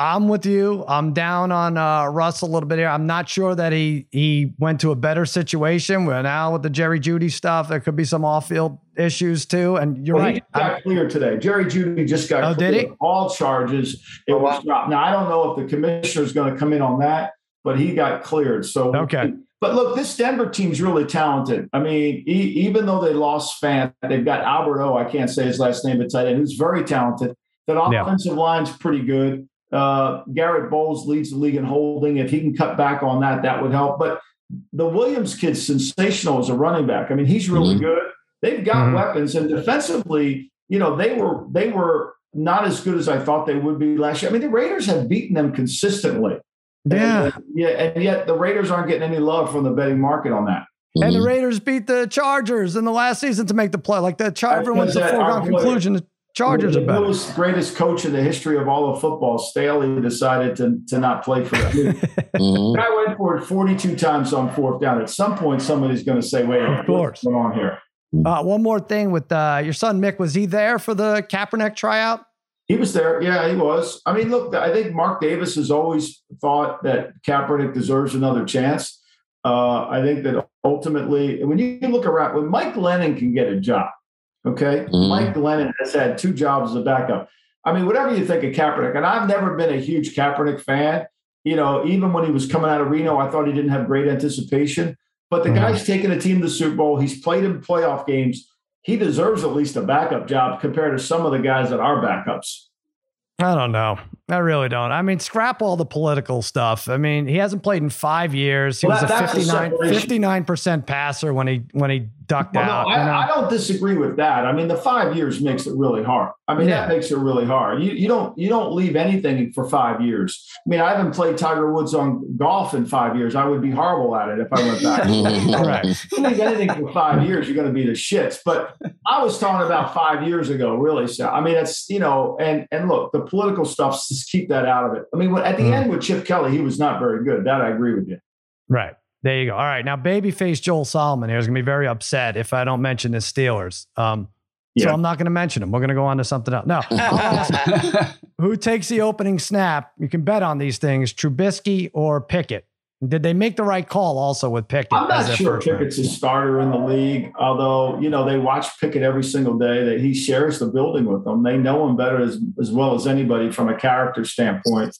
I'm with you. I'm down on uh, Russ a little bit here. I'm not sure that he he went to a better situation. Where now with the Jerry Jeudy stuff, there could be some off field issues too. And you're well, right. He got I'm, cleared today. Jerry Jeudy just got oh, did he? all charges. It oh, was dropped. Now I don't know if the commissioner is going to come in on that, but he got cleared. So okay. But look, this Denver team's really talented. I mean, e- even though they lost Fant, they've got Albert O. I can't say his last name, but tight end who's very talented. That offensive yeah. line's pretty good. Uh, Garett Bolles leads the league in holding. If he can cut back on that, that would help. But the Williams kid's sensational as a running back. I mean, he's really mm-hmm. good. They've got mm-hmm. weapons, and defensively, you know, they were they were not as good as I thought they would be last year. I mean, the Raiders have beaten them consistently. Yeah, and, yeah, and yet the Raiders aren't getting any love from the betting market on that. And the Raiders beat the Chargers in the last season to make the play. Like the Char- everyone's a foregone conclusion. Chargers the are better. Most greatest coach in the history of all of football, Staley decided to, to not play for them. mm-hmm. I went for it 42 times on fourth down. At some point, somebody's going to say, "Wait, of course, what's going on here?" Uh, one more thing with uh, your son Mick. Was he there for the Kaepernick tryout? He was there. Yeah, he was. I mean, look, I think Mark Davis has always thought that Kaepernick deserves another chance. Uh, I think that ultimately, when you look around, when Mike Glennon can get a job, Okay. Mm. Mike Glennon has had two jobs as a backup. I mean, whatever you think of Kaepernick, and I've never been a huge Kaepernick fan. You know, even when he was coming out of Reno, I thought he didn't have great anticipation. But the mm. guy's taken a team to the Super Bowl. He's played in playoff games. He deserves at least a backup job compared to some of the guys that are backups. I don't know. I really don't. I mean, scrap all the political stuff. I mean, he hasn't played in five years. He well, was a 59 percent passer when he when he ducked well, out. No, I, you know? I, don't disagree with that. I mean, the five years makes it really hard. I mean, yeah. that makes it really hard. You, you don't you don't leave anything for five years. I mean, I haven't played Tiger Woods on golf in five years. I would be horrible at it if I went back. right. You leave anything for five years, you're going to be the shits. But I was talking about five years ago, really. So I mean, it's you know, and and look, the political stuff. Just keep that out of it. I mean, at the mm. end with Chip Kelly, he was not very good. That I agree with you. Right. There you go. All right. Now, babyface Joel Solomon here is going to be very upset if I don't mention the Steelers. Um, yeah. So I'm not going to mention them. We're going to go on to something else. No. who takes the opening snap? You can bet on these things Trubisky or Pickett. Did they make the right call also with Pickett? I'm not sure Pickett's a starter in the league, although, you know, they watch Pickett every single day, that he shares the building with them. They know him better as, as well as anybody from a character standpoint.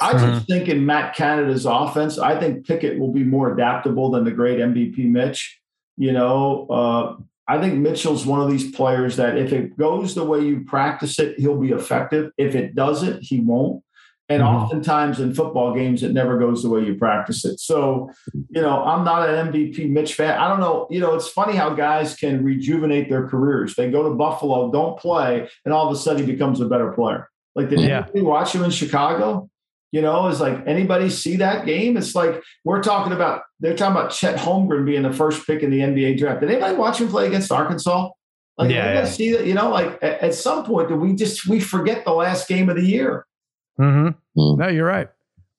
I just mm-hmm. think in Matt Canada's offense, I think Pickett will be more adaptable than the great MVP Mitch. You know, uh, I think Mitchell's one of these players that if it goes the way you practice it, he'll be effective. If it doesn't, he won't. And mm-hmm. oftentimes in football games, it never goes the way you practice it. So, you know, I'm not an MVP Mitch fan. I don't know. You know, it's funny how guys can rejuvenate their careers. They go to Buffalo, don't play, and all of a sudden he becomes a better player. Like, did yeah. anybody watch him in Chicago? You know, is like anybody see that game? It's like we're talking about they're talking about Chet Holmgren being the first pick in the NBA draft. Did anybody watch him play against Arkansas? Like, yeah, yeah. see that? You know, like at, at some point, do we just we forget the last game of the year? Mm-hmm. Mm. No, you're right.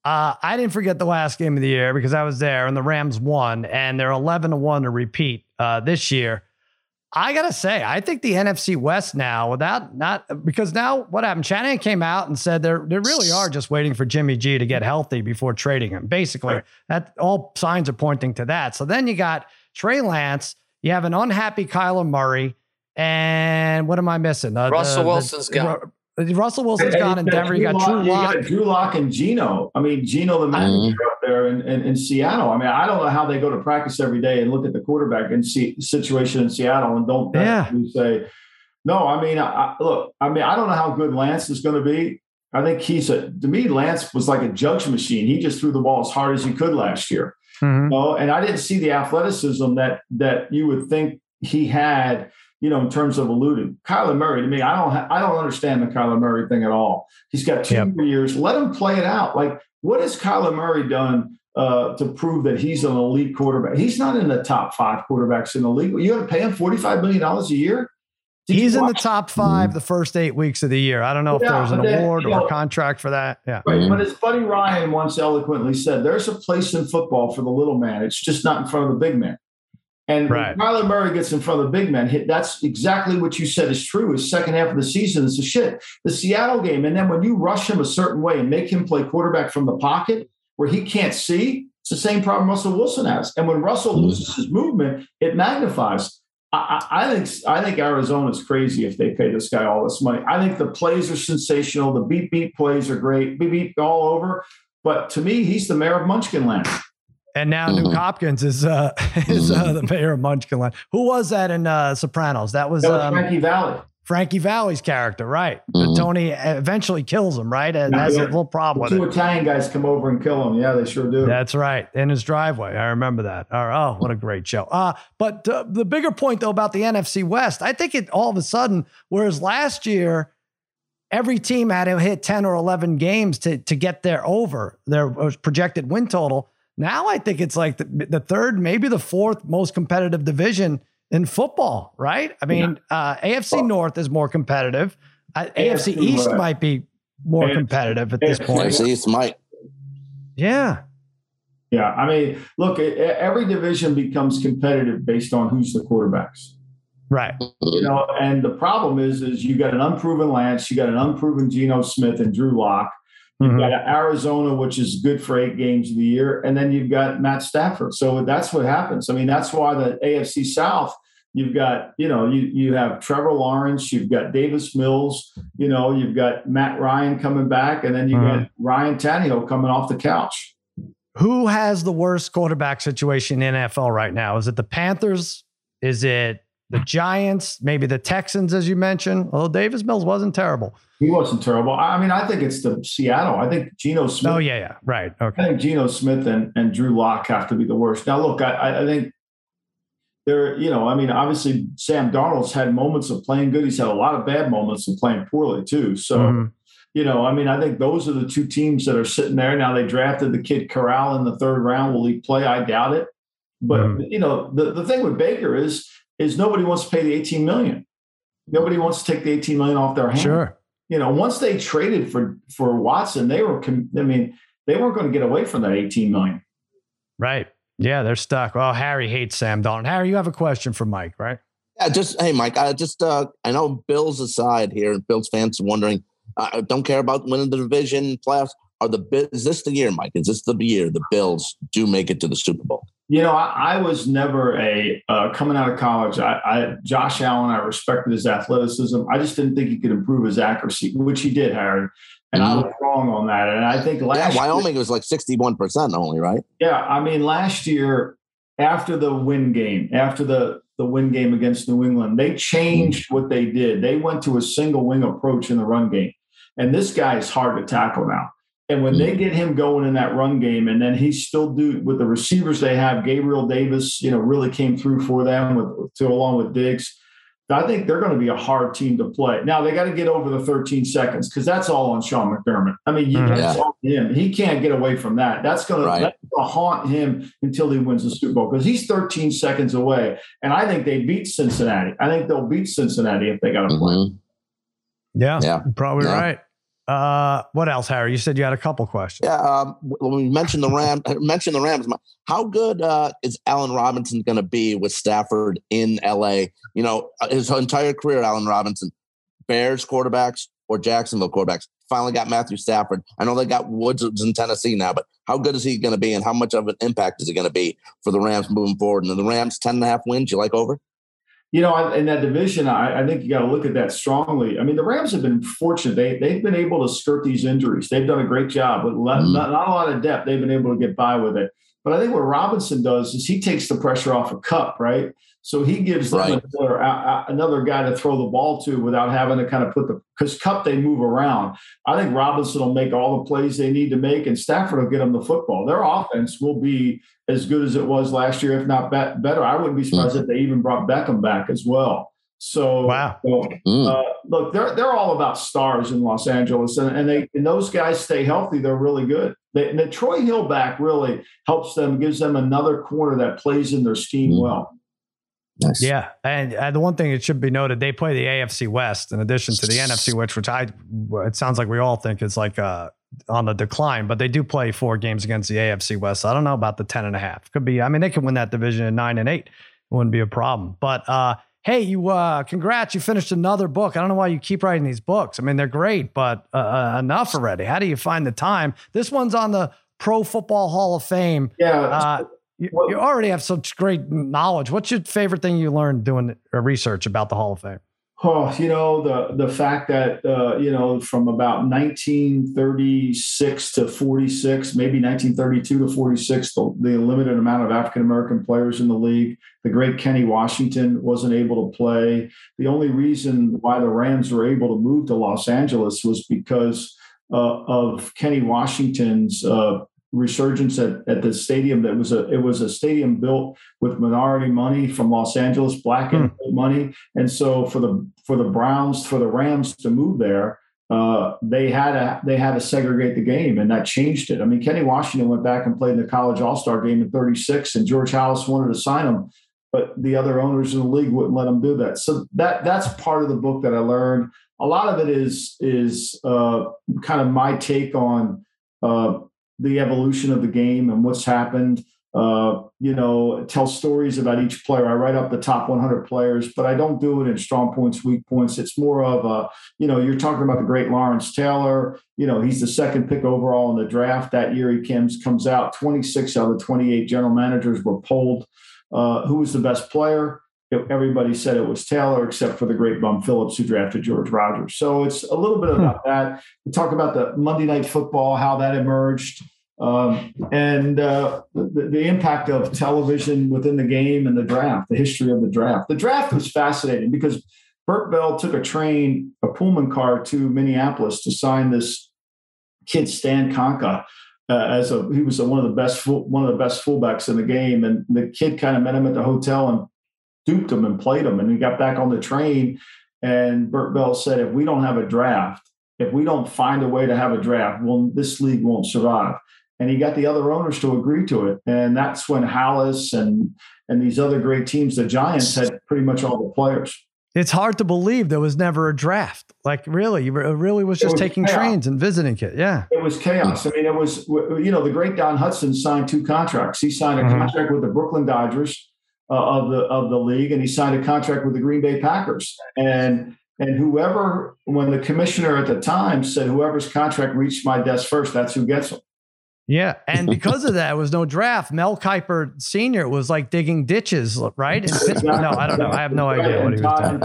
Uh, I didn't forget the last game of the year because I was there and the Rams won, and they're 11 to 1 to repeat uh, this year. I gotta say, I think the NFC West now, without not because now what happened? Shanahan came out and said they're they really are just waiting for Jimmy G to get healthy before trading him. Basically, right. that all signs are pointing to that. So then you got Trey Lance, you have an unhappy Kyler Murray, and what am I missing? Uh, Russell the, Wilson's the, gone. Russell Wilson's gone in Denver. You got Drew Lock. Drew Lock and Geno. I mean, Geno the manager mm-hmm. up there in, in, in, Seattle. I mean, I don't know how they go to practice every day and look at the quarterback and see situation in Seattle and don't yeah. say, no, I mean, I, look, I mean, I don't know how good Lance is going to be. I think he's a, to me, Lance was like a junction machine. He just threw the ball as hard as he could last year. Mm-hmm. You know? And I didn't see the athleticism that, that you would think he had you know, in terms of eluding. Kyler Murray, to me, I don't ha- I don't understand the Kyler Murray thing at all. He's got two yep. years. Let him play it out. Like, what has Kyler Murray done uh, to prove that he's an elite quarterback? He's not in the top five quarterbacks in the league. You got to pay him forty five million dollars a year. Did he's in the top five the first eight weeks of the year. I don't know yeah, if there's an then, award or know, a contract for that. Yeah. Right. But as Buddy Ryan once eloquently said, there's a place in football for the little man. It's just not in front of the big man. And right. Kyler Murray gets in front of the big men, that's exactly what you said is true. His second half of the season is a shit. The Seattle game, and then when you rush him a certain way and make him play quarterback from the pocket where he can't see, it's the same problem Russell Wilson has. And when Russell mm-hmm. loses his movement, it magnifies. I, I, think I think Arizona's crazy if they pay this guy all this money. I think the plays are sensational. The beat beat plays are great. Beat beat all over. But to me, he's the mayor of Munchkinland. And now mm-hmm. Nuk Hopkins is uh, is uh, the mayor of Munchkinland. Who was that in uh, Sopranos? That was, that was um, Frankie Valli. Frankie Valli's character, right? Mm-hmm. Tony eventually kills him, right? And has yeah. a little problem the with two it. Italian guys come over and kill him. Yeah, they sure do. That's right. In his driveway. I remember that. Oh, what a great show. Uh, but uh, the bigger point, though, about the NFC West, I think it all of a sudden, whereas last year, every team had to hit 10 or 11 games to, to get their over, their uh, projected win total. Now I think it's like the, the third, maybe the fourth most competitive division in football, right? I mean, yeah. uh, AFC well, North is more competitive. Uh, AFC, AFC East right. might be more AFC, competitive at this point. AFC East might. Yeah. Yeah. I mean, look, every division becomes competitive based on who's the quarterbacks. Right. You know, and the problem is, is you got an unproven Lance, you got an unproven Geno Smith and Drew Lock. You've mm-hmm. got Arizona, which is good for eight games of the year, and then you've got Matt Stafford. So that's what happens. I mean, that's why the AFC South. You've got, you know, you you have Trevor Lawrence, you've got Davis Mills, you know, you've got Matt Ryan coming back, and then you mm-hmm. got Ryan Tannehill coming off the couch. Who has the worst quarterback situation in NFL right now? Is it the Panthers? Is it the Giants? Maybe the Texans, as you mentioned. Although Davis Mills wasn't terrible. He wasn't terrible. I mean, I think it's the Seattle. I think Geno Smith. Oh yeah, yeah, right. Okay. I think Geno Smith and, and Drew Lock have to be the worst. Now, look, I, I think there. You know, I mean, obviously Sam Darnold's had moments of playing good. He's had a lot of bad moments of playing poorly too. So. Mm-hmm. You know, I mean, I think those are the two teams that are sitting there. Now they drafted the kid Corral in the third round. Will he play? I doubt it. But mm-hmm. you know, the, the thing with Baker is is nobody wants to pay the 18 million. Nobody wants to take the 18 million off their hands. Sure you know, once they traded for for Watson, they were. I mean, they weren't going to get away from that 18 million. Right. Yeah, they're stuck. Well, Harry hates Sam Darnold. Harry, you have a question for Mike, right? Yeah, just hey, Mike. I just uh, I know Bills aside here, and Bills fans wondering. I uh, don't care about winning the division playoffs. Are the is this the year, Mike? Is this the year the Bills do make it to the Super Bowl? You know, I, I was never a uh, coming out of college. I, I, Josh Allen, I respected his athleticism. I just didn't think he could improve his accuracy, which he did, Harry. And mm-hmm. I was wrong on that. And I think last yeah, Wyoming year, was like sixty one percent only, right? Yeah, I mean, last year after the win game, after the the win game against New England, they changed what they did. They went to a single wing approach in the run game, and this guy is hard to tackle now. And when they get him going in that run game, and then he still do with the receivers they have, Gabriel Davis, you know, really came through for them with to along with Diggs. I think they're going to be a hard team to play. Now they got to get over the 13 seconds because that's all on Sean McDermott. I mean, you mm, yeah. on him. He can't get away from that. That's going right. to haunt him until he wins the Super Bowl because he's 13 seconds away. And I think they beat Cincinnati. I think they'll beat Cincinnati if they got to play. Mm-hmm. Yeah, yeah, probably yeah. right. Uh, what else, Harry? You said you had a couple questions. Yeah, um, when we mentioned the Rams, mentioned the Rams. How good uh, is Allen Robinson going to be with Stafford in LA? You know, uh, his entire career, Allen Robinson, Bears quarterbacks or Jacksonville quarterbacks. Finally got Matthew Stafford. I know they got Woods in Tennessee now, but how good is he going to be, and how much of an impact is he going to be for the Rams moving forward? And the Rams ten and a half wins. You like over? You know, in that division, I, I think you got to look at that strongly. I mean, the Rams have been fortunate; they they've been able to skirt these injuries. They've done a great job with not, mm. not, not a lot of depth. They've been able to get by with it. But I think what Robinson does is he takes the pressure off a of Kupp, right? So he gives them right. another, another guy to throw the ball to without having to kind of put the because Kupp they move around. I think Robinson will make all the plays they need to make, and Stafford will get them the football. Their offense will be as good as it was last year, if not better. I wouldn't be surprised mm. if they even brought Beckham back as well. So, wow. So, mm. uh, look, they're they're all about stars in Los Angeles, and, and they and those guys stay healthy. They're really good. They, and the Troy Hill back really helps them, gives them another corner that plays in their scheme mm. well. Nice. Yeah, and uh, the one thing it should be noted, they play the AFC West in addition to the NFC, which which I it sounds like we all think is like uh, on the decline, but they do play four games against the AFC West. So I don't know about the ten and a half. Could be. I mean, they could win that division at nine and eight. It wouldn't be a problem. But uh, hey, you uh, congrats, you finished another book. I don't know why you keep writing these books. I mean, they're great, but uh, uh enough already. How do you find the time? This one's on the Pro Football Hall of Fame. Yeah. Uh, you, well, you already have such great knowledge. What's your favorite thing you learned doing research about the Hall of Fame? Oh, you know the the fact that uh, you know from about 1936 to 46, maybe 1932 to 46, the, the limited amount of African American players in the league. The great Kenny Washington wasn't able to play. The only reason why the Rams were able to move to Los Angeles was because uh, of Kenny Washington's uh, resurgence at, at the stadium that was a it was a stadium built with minority money from Los Angeles, black and hmm. money. And so for the for the Browns, for the Rams to move there, uh, they had to they had to segregate the game, and that changed it. I mean, Kenny Washington went back and played in the college All Star game in '36, and George Halas wanted to sign him, but the other owners in the league wouldn't let him do that. So that that's part of the book that I learned. A lot of it is is uh, kind of my take on uh, the evolution of the game and what's happened. Uh, you know, tell stories about each player. I write up the top 100 players, but I don't do it in strong points, weak points. It's more of a, you know, you're talking about the great Lawrence Taylor. You know, he's the second pick overall in the draft that year. He comes comes out. 26 out of the 28 general managers were polled. Uh, who was the best player? Everybody said it was Taylor, except for the great Bum Phillips who drafted George Rogers. So it's a little bit hmm. about that. We talk about the Monday Night Football, how that emerged. Um, and uh, the, the, impact of television within the game and the draft, the history of the draft. The draft was fascinating because Bert Bell took a train, a Pullman car to Minneapolis to sign this kid Stan Kostka. Uh, as a he was a, one of the best one of the best fullbacks in the game, and the kid kind of met him at the hotel and duped him and played him. And he got back on the train, and Bert Bell said, "If we don't have a draft, if we don't find a way to have a draft, well, this league won't survive." and he got the other owners to agree to it. And that's when Halas and and these other great teams, the Giants, had pretty much all the players. It's hard to believe there was never a draft. Like really, it really was just was taking chaos. trains and visiting it. Yeah, it was chaos. I mean, it was you know the great Don Hutson signed two contracts. He signed a mm-hmm. contract with the Brooklyn Dodgers uh, of the of the league, and he signed a contract with the Green Bay Packers. And and whoever, when the commissioner at the time said, whoever's contract reached my desk first, that's who gets them. Yeah, and because of that, it was no draft. Mel Kiper Senior was like digging ditches, right? No, I don't know. I have no idea what he was doing.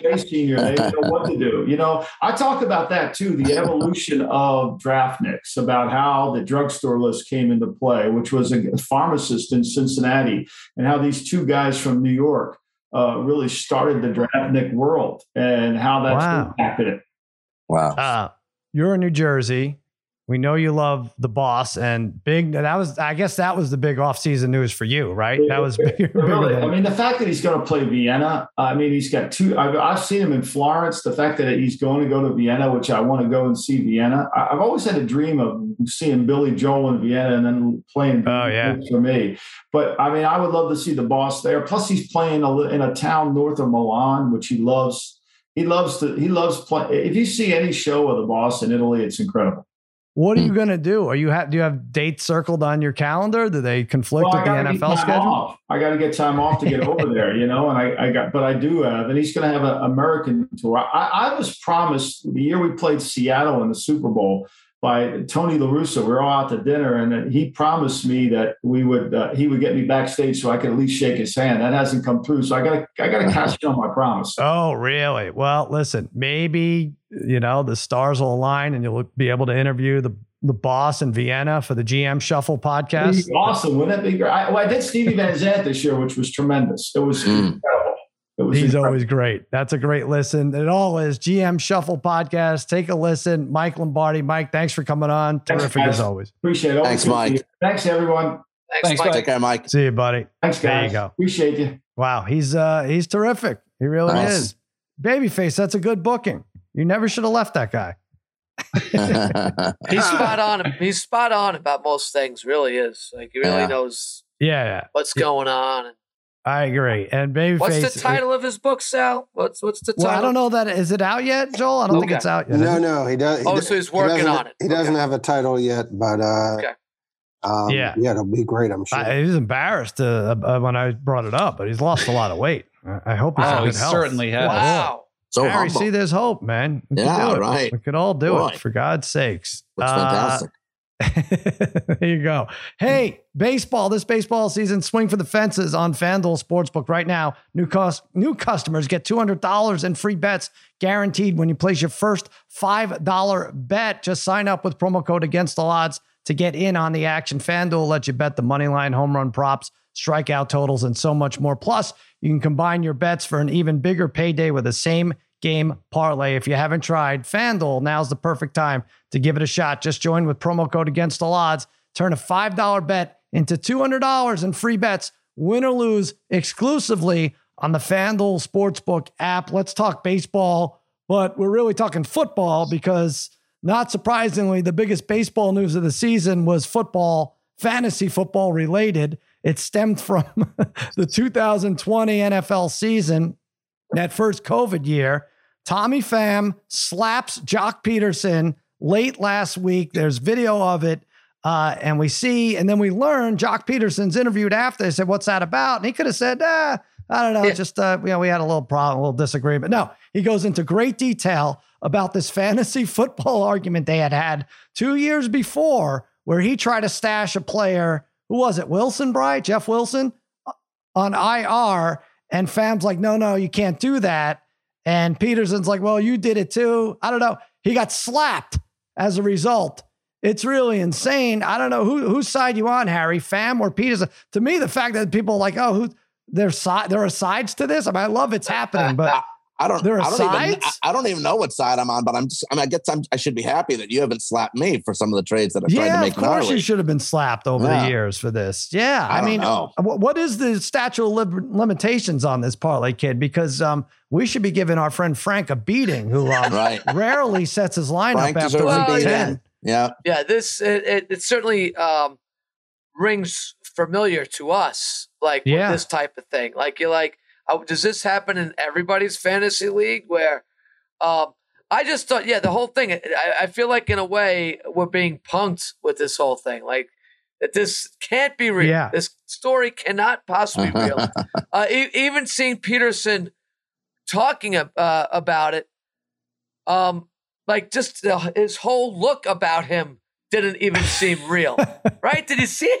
Yeah. Senior, they didn't know what to do. You know, I talk about that too. The evolution of draftniks, about how the drugstore list came into play, which was a pharmacist in Cincinnati, and how these two guys from New York uh, really started the draftnik world, and how that's wow. impacted it. Wow. Uh, you're in New Jersey we know you love the boss and big. That was, I guess, that was the big off-season news for you, right? That was bigger. Really, I mean, the fact that he's going to play Vienna. I mean, he's got two. I've, I've, seen him in Florence. The fact that he's going to go to Vienna, which I want to go and see Vienna. I, have always had a dream of seeing Billy Joel in Vienna and then playing. Oh yeah, for me. But I mean, I would love to see the boss there. Plus, he's playing in a, in a town north of Milan, which he loves he loves to he loves play. If you see any show of the boss in Italy, it's incredible. What are you hmm. going to do? Are you have do you have dates circled on your calendar? Do they conflict well, with the NFL schedule? Off. I got to get time off to get over there, you know. And I, I, got, but I do have, and he's going to have an American tour. I, I was promised the year we played Seattle in the Super Bowl by Tony La Russa. We were all out to dinner, and he promised me that we would uh, he would get me backstage so I could at least shake his hand. That hasn't come through, so I got to I got to cash in on my promise. Oh, really? Well, listen, maybe you know the stars will align, and you'll be able to interview the the boss in Vienna for the GM Shuffle podcast. Awesome! Wouldn't that be great? I, well, I did Stevie Van Zandt this year, which was tremendous. It was mm. incredible. He's incredible. always great. That's a great listen. It all is GM Shuffle podcast. Take a listen. Mike Lombardi. Mike, thanks for coming on. Thanks, Terrific guys. as always. Appreciate it. Thanks, Mike. Thanks, everyone. Thanks, thanks Mike. Take care, Mike. See you, buddy. Thanks, guys. There you go. Appreciate you. Wow, he's uh he's terrific. He really nice. is. Babyface, that's a good booking. You never should have left that guy. he's spot on. He's spot on about most things. Really is. Like he really yeah. knows. Yeah, yeah. What's yeah. going on? I agree. And Babyface. What's the title of his book, Sal? What's what's the title? Well, I don't know that. Is it out yet, Joel? I don't okay. think it's out yet. No, no, he does. He oh, so he's working he on it. He doesn't okay. have a title yet, but uh, okay. Um, yeah, yeah, it'll be great. I'm sure. I, he was embarrassed uh, uh, when I brought it up, but he's lost a lot of weight. I, I hope he's oh, he certainly has. Wow. So Harry, humble. see, there's hope, man. We yeah, right. We could all do Boy. it for God's sakes. That's fantastic. there you go. Hey, baseball. This baseball season, swing for the fences on FanDuel Sportsbook right now. New cost, new customers get $200 in free bets guaranteed when you place your first $5 bet. Just sign up with promo code against the odds to get in on the action. FanDuel lets you bet the money line, home run props, strikeout totals, and so much more. Plus, you can combine your bets for an even bigger payday with the same game parlay. If you haven't tried FanDuel, now's the perfect time to give it a shot. Just join with promo code against all odds. Turn a $5 bet into $200 in free bets, win or lose, exclusively on the FanDuel Sportsbook app. Let's talk baseball, but we're really talking football because, not surprisingly, the biggest baseball news of the season was football, fantasy football related. It stemmed from the 2020 NFL season that first COVID year, Tommy Pham slaps Joc Pederson late last week. There's video of it. Uh, and we see, and then we learn Joc Pederson's interviewed after. They said, What's that about? And he could have said, ah, I don't know, yeah. just, uh, you know, we had a little problem, a little disagreement. No, he goes into great detail about this fantasy football argument they had had two years before, where he tried to stash a player. Who was it? Wilson Bright, Jeff Wilson uh, on IR. And Pham's like, no, no, you can't do that. And Pederson's like, well, you did it too. I don't know. He got slapped as a result. It's really insane. I don't know who whose side you on, Harry, Pham or Pederson. To me, the fact that people are like, oh, who there's side there are sides to this. I mean, I love it's happening, but I don't. There are I don't sides? even. I, I, don't even know what side I'm on, but I'm just. I mean, I guess I'm, i should be happy that you haven't slapped me for some of the trades that I've yeah, tried to make. Yeah, of course, you should have been slapped over yeah. the years for this. Yeah, I, I mean, know. what is the statute of limitations on this parlay kid? Because um, we should be giving our friend Frank a beating, who um, right. rarely sets his lineup Frank after week ten. Yeah, yeah. This it, it, it certainly um, rings familiar to us, like yeah. this type of thing. Like you're like uh, does this happen in everybody's fantasy league where um, I just thought, yeah, the whole thing, I, I, feel like in a way we're being punked with this whole thing. Like, that this can't be real. Yeah. This story cannot possibly be real. uh, e- even seeing Pederson talking uh, about it, um, like just uh, his whole look about him didn't even seem real. right? Did you see him?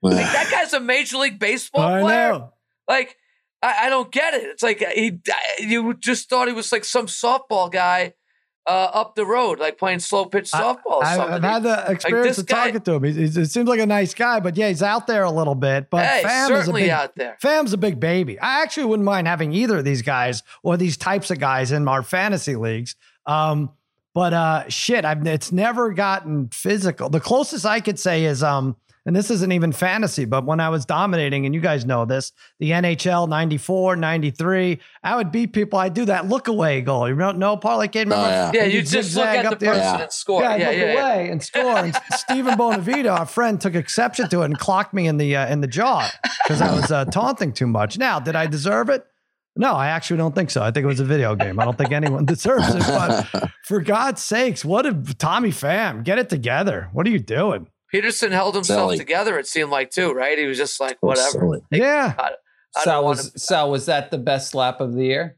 Like, that guy's a Major League Baseball I player. Know. Like, I, I don't get it. It's like he, you just thought he was like some softball guy uh, up the road, like playing slow pitch softball. I, have had the experience like of guy, talking to him. He's, he's, it seems like a nice guy, but yeah, he's out there a little bit. But hey, Pham certainly is a big, out there. Pham's a big baby. I actually wouldn't mind having either of these guys or these types of guys in our fantasy leagues. Um, but uh, shit, I've it's never gotten physical. The closest I could say is um, and this isn't even fantasy, but when I was dominating, and you guys know this, the NHL 94, 93, I would beat people. I'd do that look away goal. You don't know parlay kid? Remember? Oh, yeah, yeah you just look at the person yeah. and score. Yeah, yeah, look yeah, away yeah. and score. And Stephen Bonavita, our friend, took exception to it and clocked me in the uh, in the jaw because I was uh, taunting too much. Now, did I deserve it? No, I actually don't think so. I think it was a video game. I don't think anyone deserves it. But for God's sakes, what did Tommy Pham get it together? What are you doing? Pederson held himself Silly. together. It seemed like too, right? He was just like, whatever. yeah. I, I so was to- so was that the best slap of the year?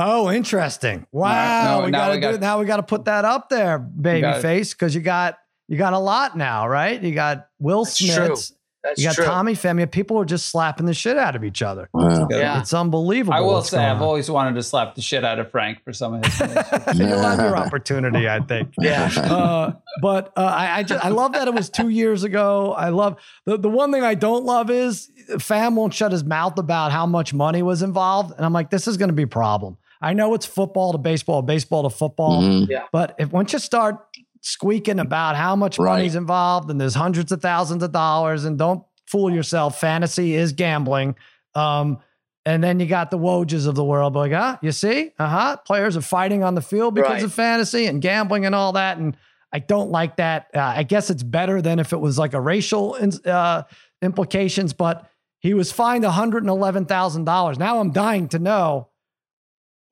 Oh, interesting! Wow, no, we got to do now. We got to put that up there, baby face, because you got you got a lot now, right? You got Will Smith. That's you got true. Tommy Pham. People are just slapping the shit out of each other. Wow. Yeah. It's unbelievable. I will say, I've on. always wanted to slap the shit out of Frank for some of his. You'll have your opportunity, I think. Yeah. Uh, but uh, I, I, just, I love that it was two years ago. I love the the one thing I don't love is Pham won't shut his mouth about how much money was involved, and I'm like, this is going to be a problem. I know it's football to baseball, baseball to football. Mm-hmm. Yeah. But if once you start squeaking about how much right. money's involved and there's hundreds of thousands of dollars, and don't fool yourself, fantasy is gambling. Um, and then you got the Wojs of the world, like, ah, you see, uh huh, players are fighting on the field because right. of fantasy and gambling and all that. And I don't like that. Uh, I guess it's better than if it was like a racial uh, implications, but he was fined $111,000. Now I'm dying to know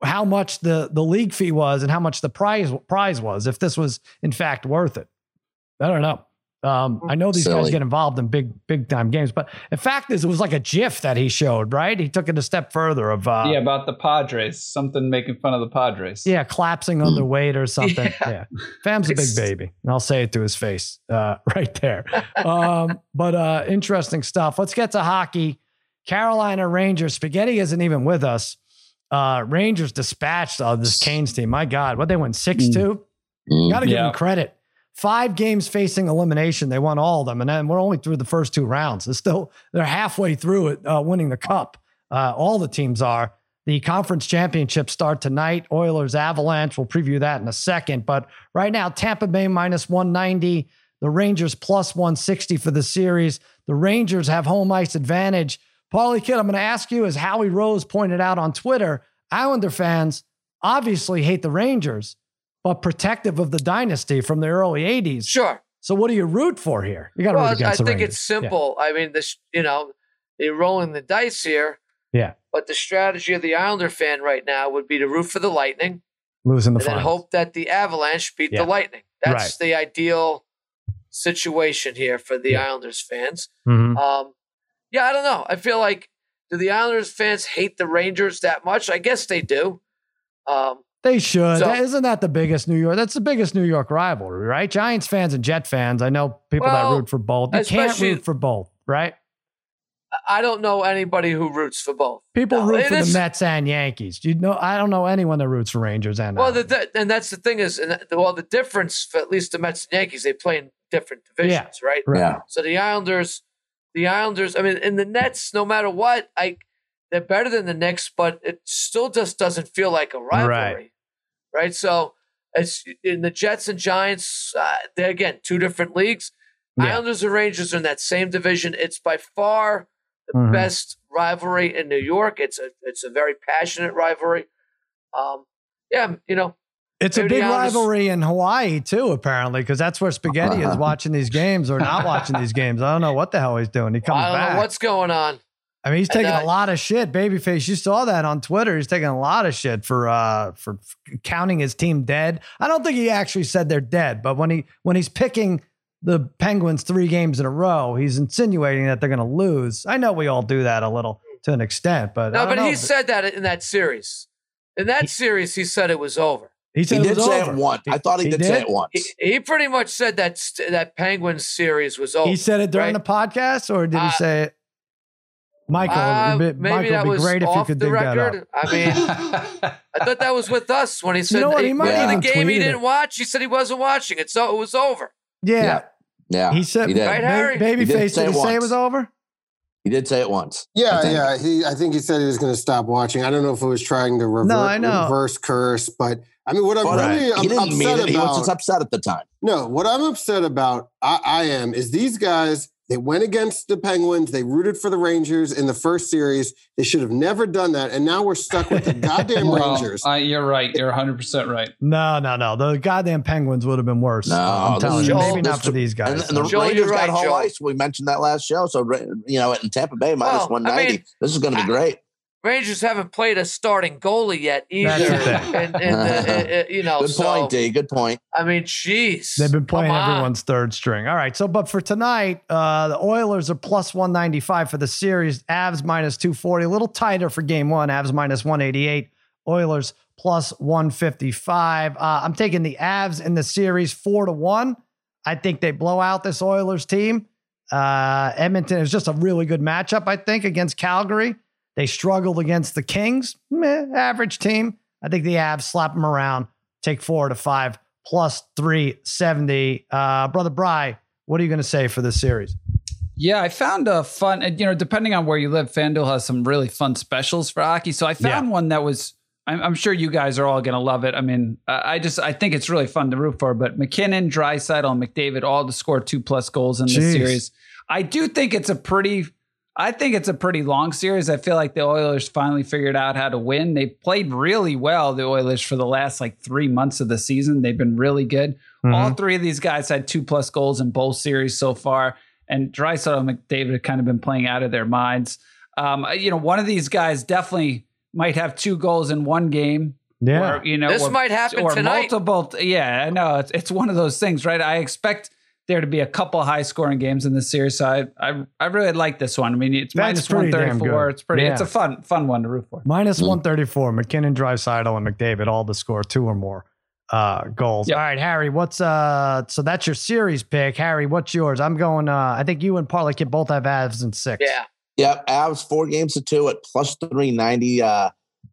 how much the the league fee was and how much the prize prize was if this was in fact worth it. I don't know. Um, I know these Silly. guys get involved in big big time games, but the fact is, it was like a GIF that he showed. Right? He took it a step further. Of uh, yeah, about the Padres, something making fun of the Padres. Yeah, collapsing mm. underweight or something. Yeah, yeah. Pham's a big baby, and I'll say it to his face uh, right there. um, but uh, interesting stuff. Let's get to hockey. Carolina Rangers. Spaghetti isn't even with us. Uh, Rangers dispatched uh, this Canes team. My God, what they won 6 2? Mm. Got to give yeah. them credit. Five games facing elimination. They won all of them. And then we're only through the first two rounds. They're still, they're halfway through it, uh, winning the cup. Uh, all the teams are. The conference championships start tonight. Oilers Avalanche. We'll preview that in a second. But right now, Tampa Bay minus 190. The Rangers plus 160 for the series. The Rangers have home ice advantage Parlay Kid, I'm going to ask you, as Howie Rose pointed out on Twitter, Islander fans obviously hate the Rangers, but protective of the dynasty from the early 80s. Sure. So what do you root for here? You got to well, root against the Rangers. I think Rangers. it's simple. Yeah. I mean, this, you know, they're rolling the dice here. Yeah. But the strategy of the Islander fan right now would be to root for the Lightning. Losing the and then hope that the Avalanche beat yeah. the Lightning. That's right. the ideal situation here for the yeah. Islanders fans. Mm-hmm. Um, yeah, I don't know. I feel like do the Islanders fans hate the Rangers that much? I guess they do. Um, they should. So, not that the biggest New York? That's the biggest New York rivalry, right? Giants fans and Jet fans. I know people well, that root for both. You can't root for both, right? I don't know anybody who roots for both. People no, root for is, the Mets and Yankees. You know, I don't know anyone that roots for Rangers and. Well, the, the, and that's the thing is, and the, well, the difference for at least the Mets and Yankees, they play in different divisions, yeah, right? Yeah. So the Islanders the Islanders, I mean, in the Nets, no matter what, I they're better than the Knicks, but it still just doesn't feel like a rivalry, right? right? So it's in the Jets and Giants. Uh, they're again two different leagues. Yeah. Islanders and Rangers are in that same division. It's by far the mm-hmm. best rivalry in New York. It's a it's a very passionate rivalry. Um, yeah, you know, it's a big rivalry in Hawaii too, apparently, because that's where Spaghetti is watching these games or not watching these games. I don't know what the hell he's doing. He comes I don't back. know what's going on. I mean, he's taking uh, a lot of shit. Babyface, you saw that on Twitter. He's taking a lot of shit for uh for counting his team dead. I don't think he actually said they're dead, but when he when he's picking the Penguins three games in a row, he's insinuating that they're going to lose. I know we all do that a little to an extent, but no, but know. he said that in that series. In that he, series, he said it was over. He, he did say over. it once. I thought he, he did, did, say it once. He, he, pretty much said that that Penguins series was over. He said it during right? the podcast, or did uh, he say it? Michael, uh, maybe Michael, that would be great if you could dig record. that up. I mean, I thought that was with us when he said you know what, he might yeah. the game he didn't watch. He said he wasn't watching it, so it was over. Yeah, yeah. yeah. He said, he right, Harry? Babyface, did, did he say it was over? He did say it once. Yeah, I yeah. He, I think he said he was going to stop watching. I don't know if it was trying to reverse, no, I know. reverse curse, but I mean, what I'm but, really he didn't upset mean it. About, he was just upset at the time. No, what I'm upset about, I, I am, is these guys they went against the Penguins. They rooted for the Rangers in the first series. They should have never done that. And now we're stuck with the goddamn well, Rangers. I, you're right. You're 100% right. No, no, no. The goddamn Penguins would have been worse. No, I'm telling you. Maybe not for these guys. And, and the Joel, Rangers right, got home ice. We mentioned that last show. So, you know, in Tampa Bay, minus well, 190. I mean, this is going to be great. Rangers haven't played a starting goalie yet either. and, and the, uh, you know, good so, point, D. Good point. I mean, jeez, they've been playing everyone's third string. All right, so but for tonight, uh, the Oilers are plus one ninety five for the series. Avs minus two forty, a little tighter for Game One. Avs minus one eighty eight. Oilers plus one fifty five. Uh, I'm taking the Avs in the series four to one. I think they blow out this Oilers team. Uh, Edmonton is just a really good matchup, I think, against Calgary. They struggled against the Kings, Meh, average team. I think the Avs slap them around, take four to five, plus 370. Uh, Brother Bry, what are you going to say for this series? Yeah, I found a fun, you know, depending on where you live, FanDuel has some really fun specials for hockey. So I found yeah. one that was, I'm, I'm, sure you guys are all going to love it. I mean, I just, I think it's really fun to root for, but MacKinnon, Draisaitl, and McDavid all to score two plus goals in Jeez. this series. I do think it's a pretty I think it's a pretty long series. I feel like the Oilers finally figured out how to win. They played really well, the Oilers, for the last like three months of the season. They've been really good. Mm-hmm. All three of these guys had two plus goals in both series so far. And Draisaitl and McDavid have kind of been playing out of their minds. Um, you know, one of these guys definitely might have two goals in one game. Yeah, or, you know, this or, might happen or tonight. multiple. Yeah, I know it's it's one of those things, right? I expect there to be a couple high scoring games in this series. So I, I, I really like this one. I mean, it's minus 134. It's pretty, yeah. it's a fun, fun one to root for. Minus mm-hmm. 134. MacKinnon, Draisaitl, and McDavid all to score two or more uh, goals. Yep. All right, Harry, what's uh so that's your series pick. Harry, what's yours? I'm going uh I think you and Parlay Kid both have Avs and six. Yeah. Yep, Avs four games to two at plus 390. Uh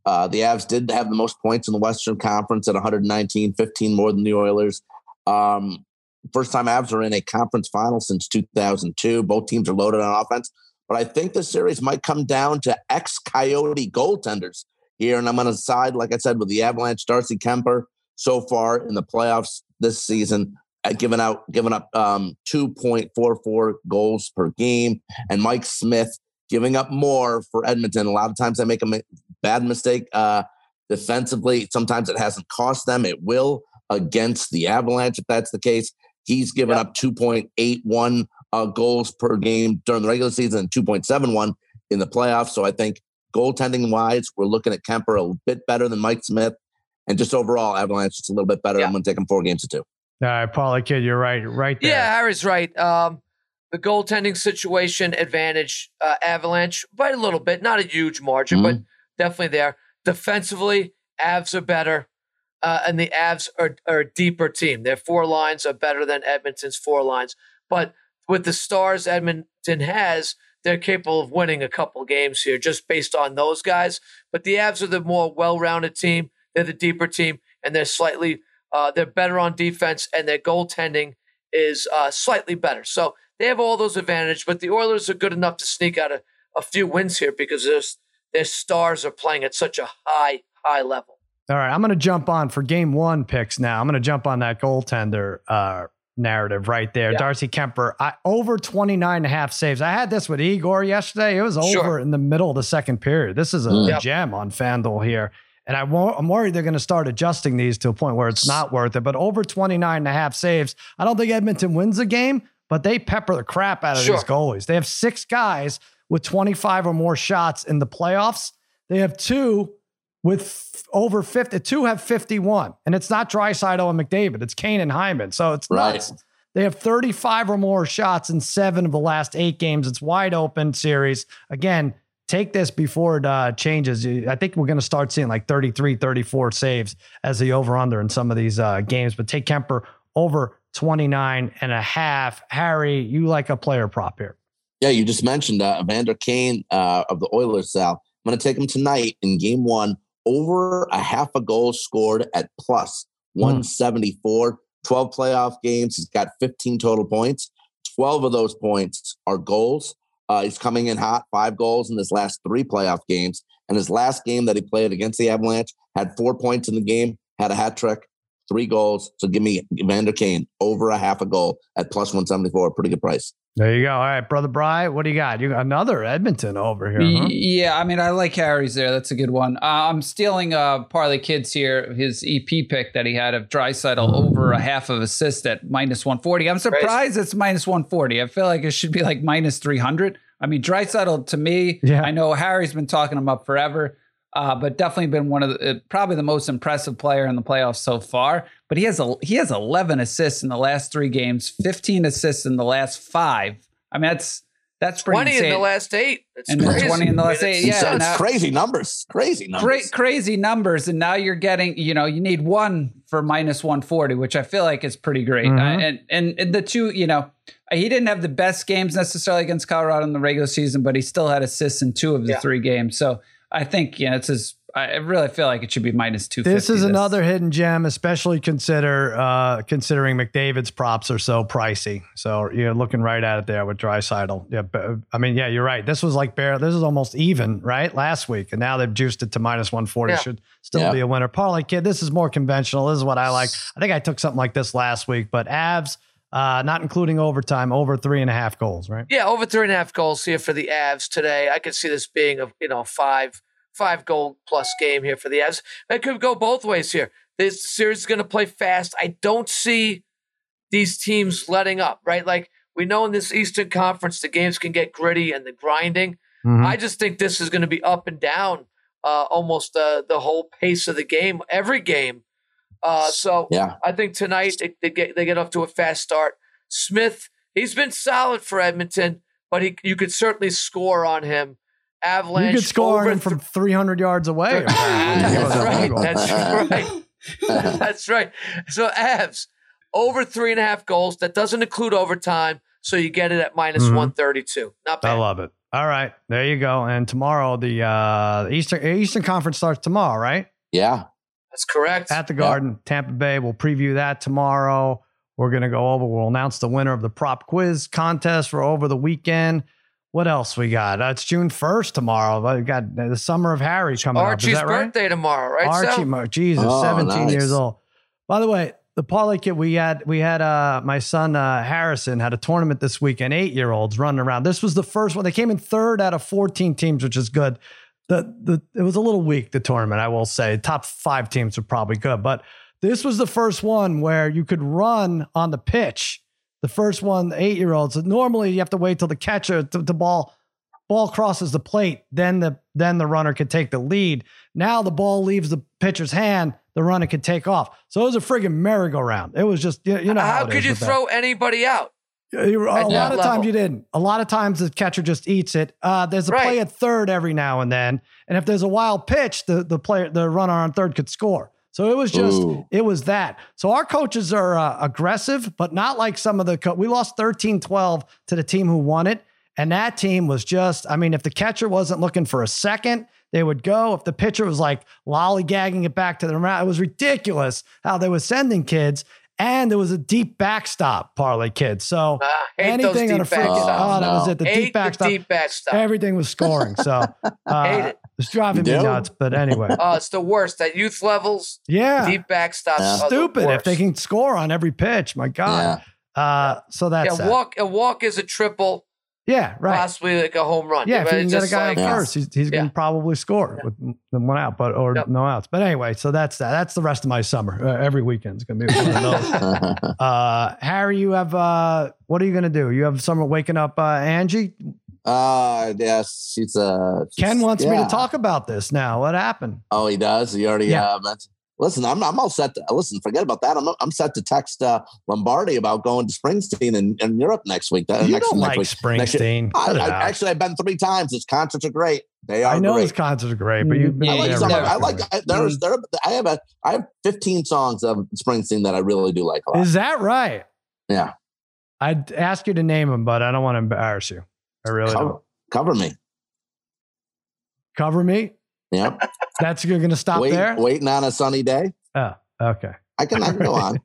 uh, the Avs did have the most points in the Western Conference at 119, 15 more than the Oilers. Um, First time Avs are in a conference final since 2002. Both teams are loaded on offense. But I think the series might come down to ex Coyote goaltenders here. And I'm going to side, like I said, with the Avalanche, Darcy Kuemper so far in the playoffs this season, uh, giving out, giving up um, 2.44 goals per game. And Mike Smith giving up more for Edmonton. A lot of times they make a bad mistake uh, defensively. Sometimes it hasn't cost them. It will against the Avalanche if that's the case. He's given yep. up 2.81 uh, goals per game during the regular season and 2.71 in the playoffs. So I think goaltending wise, we're looking at Kuemper a bit better than Mike Smith. And just overall, Avalanche just a little bit better. Yeah. I'm going to take them four games to two. All right, Parlay Kid, you're right, right there. Yeah, Harry's right. Um, the goaltending situation advantage uh, Avalanche by a little bit, not a huge margin, mm-hmm. but definitely there. Defensively, Avs are better uh, and the Avs are, are a deeper team. Their four lines are better than Edmonton's four lines. But with the stars Edmonton has, they're capable of winning a couple games here just based on those guys. But the Avs are the more well-rounded team. They're the deeper team, and they're slightly uh, they're better on defense, and their goaltending is uh, slightly better. So they have all those advantages. But the Oilers are good enough to sneak out a, a few wins here because their stars are playing at such a high high level. All right, I'm going to jump on for game one picks now. I'm going to jump on that goaltender uh, narrative right there. Yeah. Darcy Kuemper, I, over 29 and a half saves. I had this with Igor yesterday. It was over sure. in the middle of the second period. This is a mm. gem on FanDuel here. And I am worried they're going to start adjusting these to a point where it's not worth it. But over 29 and a half saves, I don't think Edmonton wins the game, but they pepper the crap out of sure. these goalies. They have six guys with 25 or more shots in the playoffs. They have two with over 50. Two have 51. And it's not Draisaitl and McDavid. It's Kane and Hyman. So it's right. nuts. They have 35 or more shots in seven of the last eight games. It's wide open series. Again, take this before it uh, changes. I think we're going to start seeing like 33, 34 saves as the over under in some of these uh, games. But take Kuemper over 29 and a half. Harry, you like a player prop here. Yeah, you just mentioned uh, Evander Kane uh, of the Oilers, Sal. I'm going to take him tonight in game one over a half a goal scored at plus hmm. 174. 12 playoff games. He's got 15 total points. 12 of those points are goals. Uh, he's coming in hot, five goals in his last three playoff games. And his last game that he played against the Avalanche had four points in the game, had a hat trick, three goals. So give me Evander Kane over a half a goal at plus 174. Pretty good price. There you go. All right, brother Bry, what do you got? You got another Edmonton over here. Huh? Yeah, I mean, I like Harry's there. That's a good one. Uh, I'm stealing uh, Parlay Kids here, his EP pick that he had of Draisaitl over a half of assist at minus 140. I'm surprised it's minus 140. I feel like it should be like minus 300. I mean, Draisaitl to me, yeah. I know Harry's been talking him up forever, uh, but definitely been one of the uh, probably the most impressive player in the playoffs so far. But he has a he has 11 assists in the last three games, 15 assists in the last five. I mean, that's that's twenty insane. in the last eight. It's and crazy. twenty in the last eight. Yeah, it's crazy numbers. Crazy numbers. Cra- crazy numbers. And now you're getting, you know, you need one for minus one forty, which I feel like is pretty great. Mm-hmm. Uh, and, and and the two, you know, he didn't have the best games necessarily against Colorado in the regular season, but he still had assists in two of the yeah. three games. So I think yeah, it's his I really feel like it should be minus two. This is this. another hidden gem, especially consider uh, considering McDavid's props are so pricey. So you're looking right at it there with Draisaitl. Yeah, but, I mean, yeah, you're right. This was like bare. This is almost even, right? Last week, and now they've juiced it to minus one forty. Yeah. Should still yeah. be a winner. Parlay kid, this is more conventional. This is what I like. I think I took something like this last week, but Avs. Uh, not including overtime, over three and a half goals, right? Yeah, over three and a half goals here for the Avs today. I could see this being a you know five five goal plus game here for the Avs. It could go both ways here. This series is going to play fast. I don't see these teams letting up, right? Like we know in this Eastern Conference, the games can get gritty and the grinding. Mm-hmm. I just think this is going to be up and down uh, almost uh, the whole pace of the game, every game. Uh, so yeah. I think tonight they, they, get they get off to a fast start. Smith, he's been solid for Edmonton, but he you could certainly score on him. Avalanche. You could score him from 300 yards away. That's right. That's right. That's right. So Avs over three and a half goals. That doesn't include overtime. So you get it at minus mm-hmm. 132. Not bad. I love it. All right. There you go. And tomorrow, the uh, Eastern Eastern Conference starts tomorrow, right? Yeah. That's correct. At the Garden, yep. Tampa Bay. We'll preview that tomorrow. We're going to go over, we'll announce the winner of the prop quiz contest for over the weekend. What else we got? Uh, it's June first tomorrow. We got the summer of Harry coming Archie's up. Archie's birthday right? tomorrow, right? Archie, so? Jesus, oh, seventeen nice. years old. By the way, the Parlay Kid we had, we had uh, my son uh, Harrison had a tournament this weekend. Eight year olds running around. This was the first one. They came in third out of fourteen teams, which is good. The the it was a little weak the tournament, I will say. Top five teams were probably good, but this was the first one where you could run on the pitch. The first one, the eight year olds. Normally, you have to wait till the catcher, the, the ball ball crosses the plate, then the then the runner could take the lead. Now the ball leaves the pitcher's hand, the runner could take off. So it was a friggin' merry-go-round. It was just you, know how, how could you throw that. anybody out? a lot of level. times you didn't. A lot of times the catcher just eats it. Uh, there's a right. play at third every now and then, and if there's a wild pitch, the the player, the runner on third could score. So it was just, Ooh. it was that. So our coaches are uh, aggressive, but not like some of the, co- we lost 13 12 to the team who won it. And that team was just, I mean, if the catcher wasn't looking for a second, they would go. If the pitcher was like lollygagging it back to the round, it was ridiculous how they were sending kids. And there was a deep backstop parlay kids. So uh, anything on a freaking oh, that was it. The hate deep backstop. deep backstop. Everything was scoring. So uh, hate it. It's driving me nuts. But anyway. Oh, it's the worst at youth levels. Yeah. Deep backstops. Yeah. Stupid if they can score on every pitch. My God. Yeah. Uh, so that's yeah, walk a walk is a triple. Yeah, right. Possibly like a home run. Yeah, if you can get a guy like, on first, he's, he's yeah. going to probably score yeah. with one out, but or yep. no outs. But anyway, so that's that. That's the rest of my summer. Uh, every weekend is going to be one of those. uh, Harry, you have uh, what are you going to do? You have summer waking up uh, Angie. Uh yes, she's uh she's, Ken wants yeah. me to talk about this now. What happened? Oh, he does. He already yeah. uh, mentioned. Listen, I'm I'm all set. To, listen, forget about that. I'm I'm set to text uh, Lombardi about going to Springsteen in, in Europe next week. Uh, you next, don't next like week. Springsteen. I, I, actually, I've been three times. His concerts are great. They are. I know great. his concerts are great, but you. I like some. Of, I like. I, there's there. I have a. I have 15 songs of Springsteen that I really do like a lot. Is that right? Yeah. I'd ask you to name them, but I don't want to embarrass you. I really cover, don't. Cover me. Cover me. Yep. That's you're going to stop Wait, there. Waiting on a sunny day. Oh. Okay. I can, I can go on.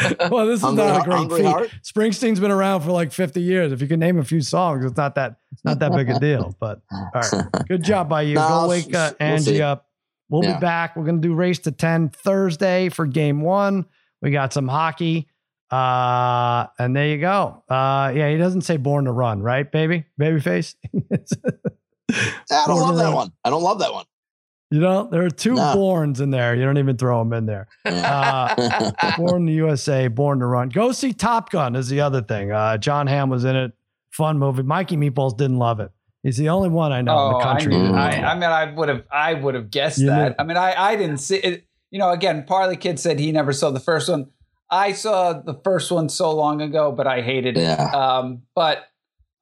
well, this is hungry, not a great feat. Heart? Springsteen's been around for like 50 years. If you can name a few songs, it's not that it's not that big a deal. But all right, good job by you. No, go wake uh, Angie we'll up. We'll yeah. be back. We're gonna do race to 10 Thursday for game one. We got some hockey. Uh, and there you go. Uh, yeah, he doesn't say born to run, right, baby? Babyface. I don't love that run. one. I don't love that one. You know, there are two no. borns in there. You don't even throw them in there. Uh, born in the USA, born to run. Go see Top Gun is the other thing. Uh, Jon Hamm was in it fun movie. Mikey Meatballs didn't love it. He's the only one I know oh, in the oh, country. I, I, I, mean, I would have, I would have guessed you that. Knew. I mean, I, I didn't see it. You know, again, Parlay Kid said he never saw the first one. I saw the first one so long ago, but I hated it. Yeah. Um, but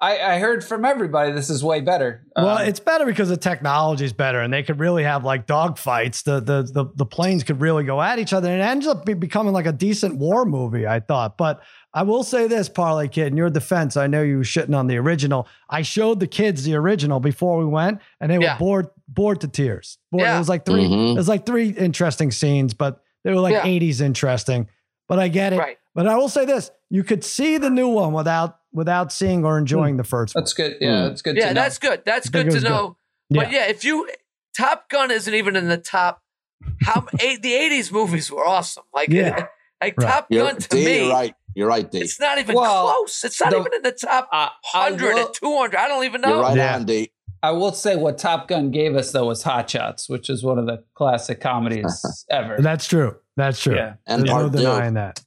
I, I, heard from everybody this is way better. Well, um, it's better because the technology is better, and they could really have like dogfights. The, the the the planes could really go at each other, and it ends up becoming like a decent war movie. I thought, but I will say this, Parlay Kid, in your defense, I know you were shitting on the original. I showed the kids the original before we went, and they were yeah. bored bored to tears. Bored. Yeah. It was like 3 mm-hmm. It was like three interesting scenes, but they were like yeah. 80s interesting. But I get it. Right. But I will say this: you could see the new one without without seeing or enjoying mm. the first one. That's good. Yeah, mm. that's good. Yeah, that's good. That's good to know. Good. But yeah. if you Top Gun isn't even in the top. How eight, the '80s movies were awesome. Like, yeah. like right. Top Gun to me, you're right. You're right, Dave. It's not even well, close. It's not the, even in the top uh, 100 will, 200. I don't even know. You're right yeah. on, Dave. I will say what Top Gun gave us though was Hot Shots, which is one of the classic comedies ever. That's true. That's true. Yeah. And There's no denying that.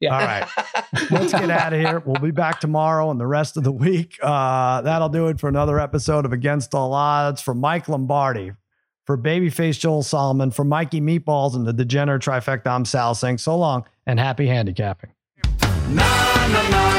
Yeah. All right. Let's get out of here. We'll be back tomorrow and the rest of the week. Uh, that'll do it for another episode of Against All Odds. For Mike Lombardi, for Babyface Joel Solomon, for Mikey Meatballs and the Degenerate Trifecta, I'm Sal saying so long and happy handicapping. Na, na, na.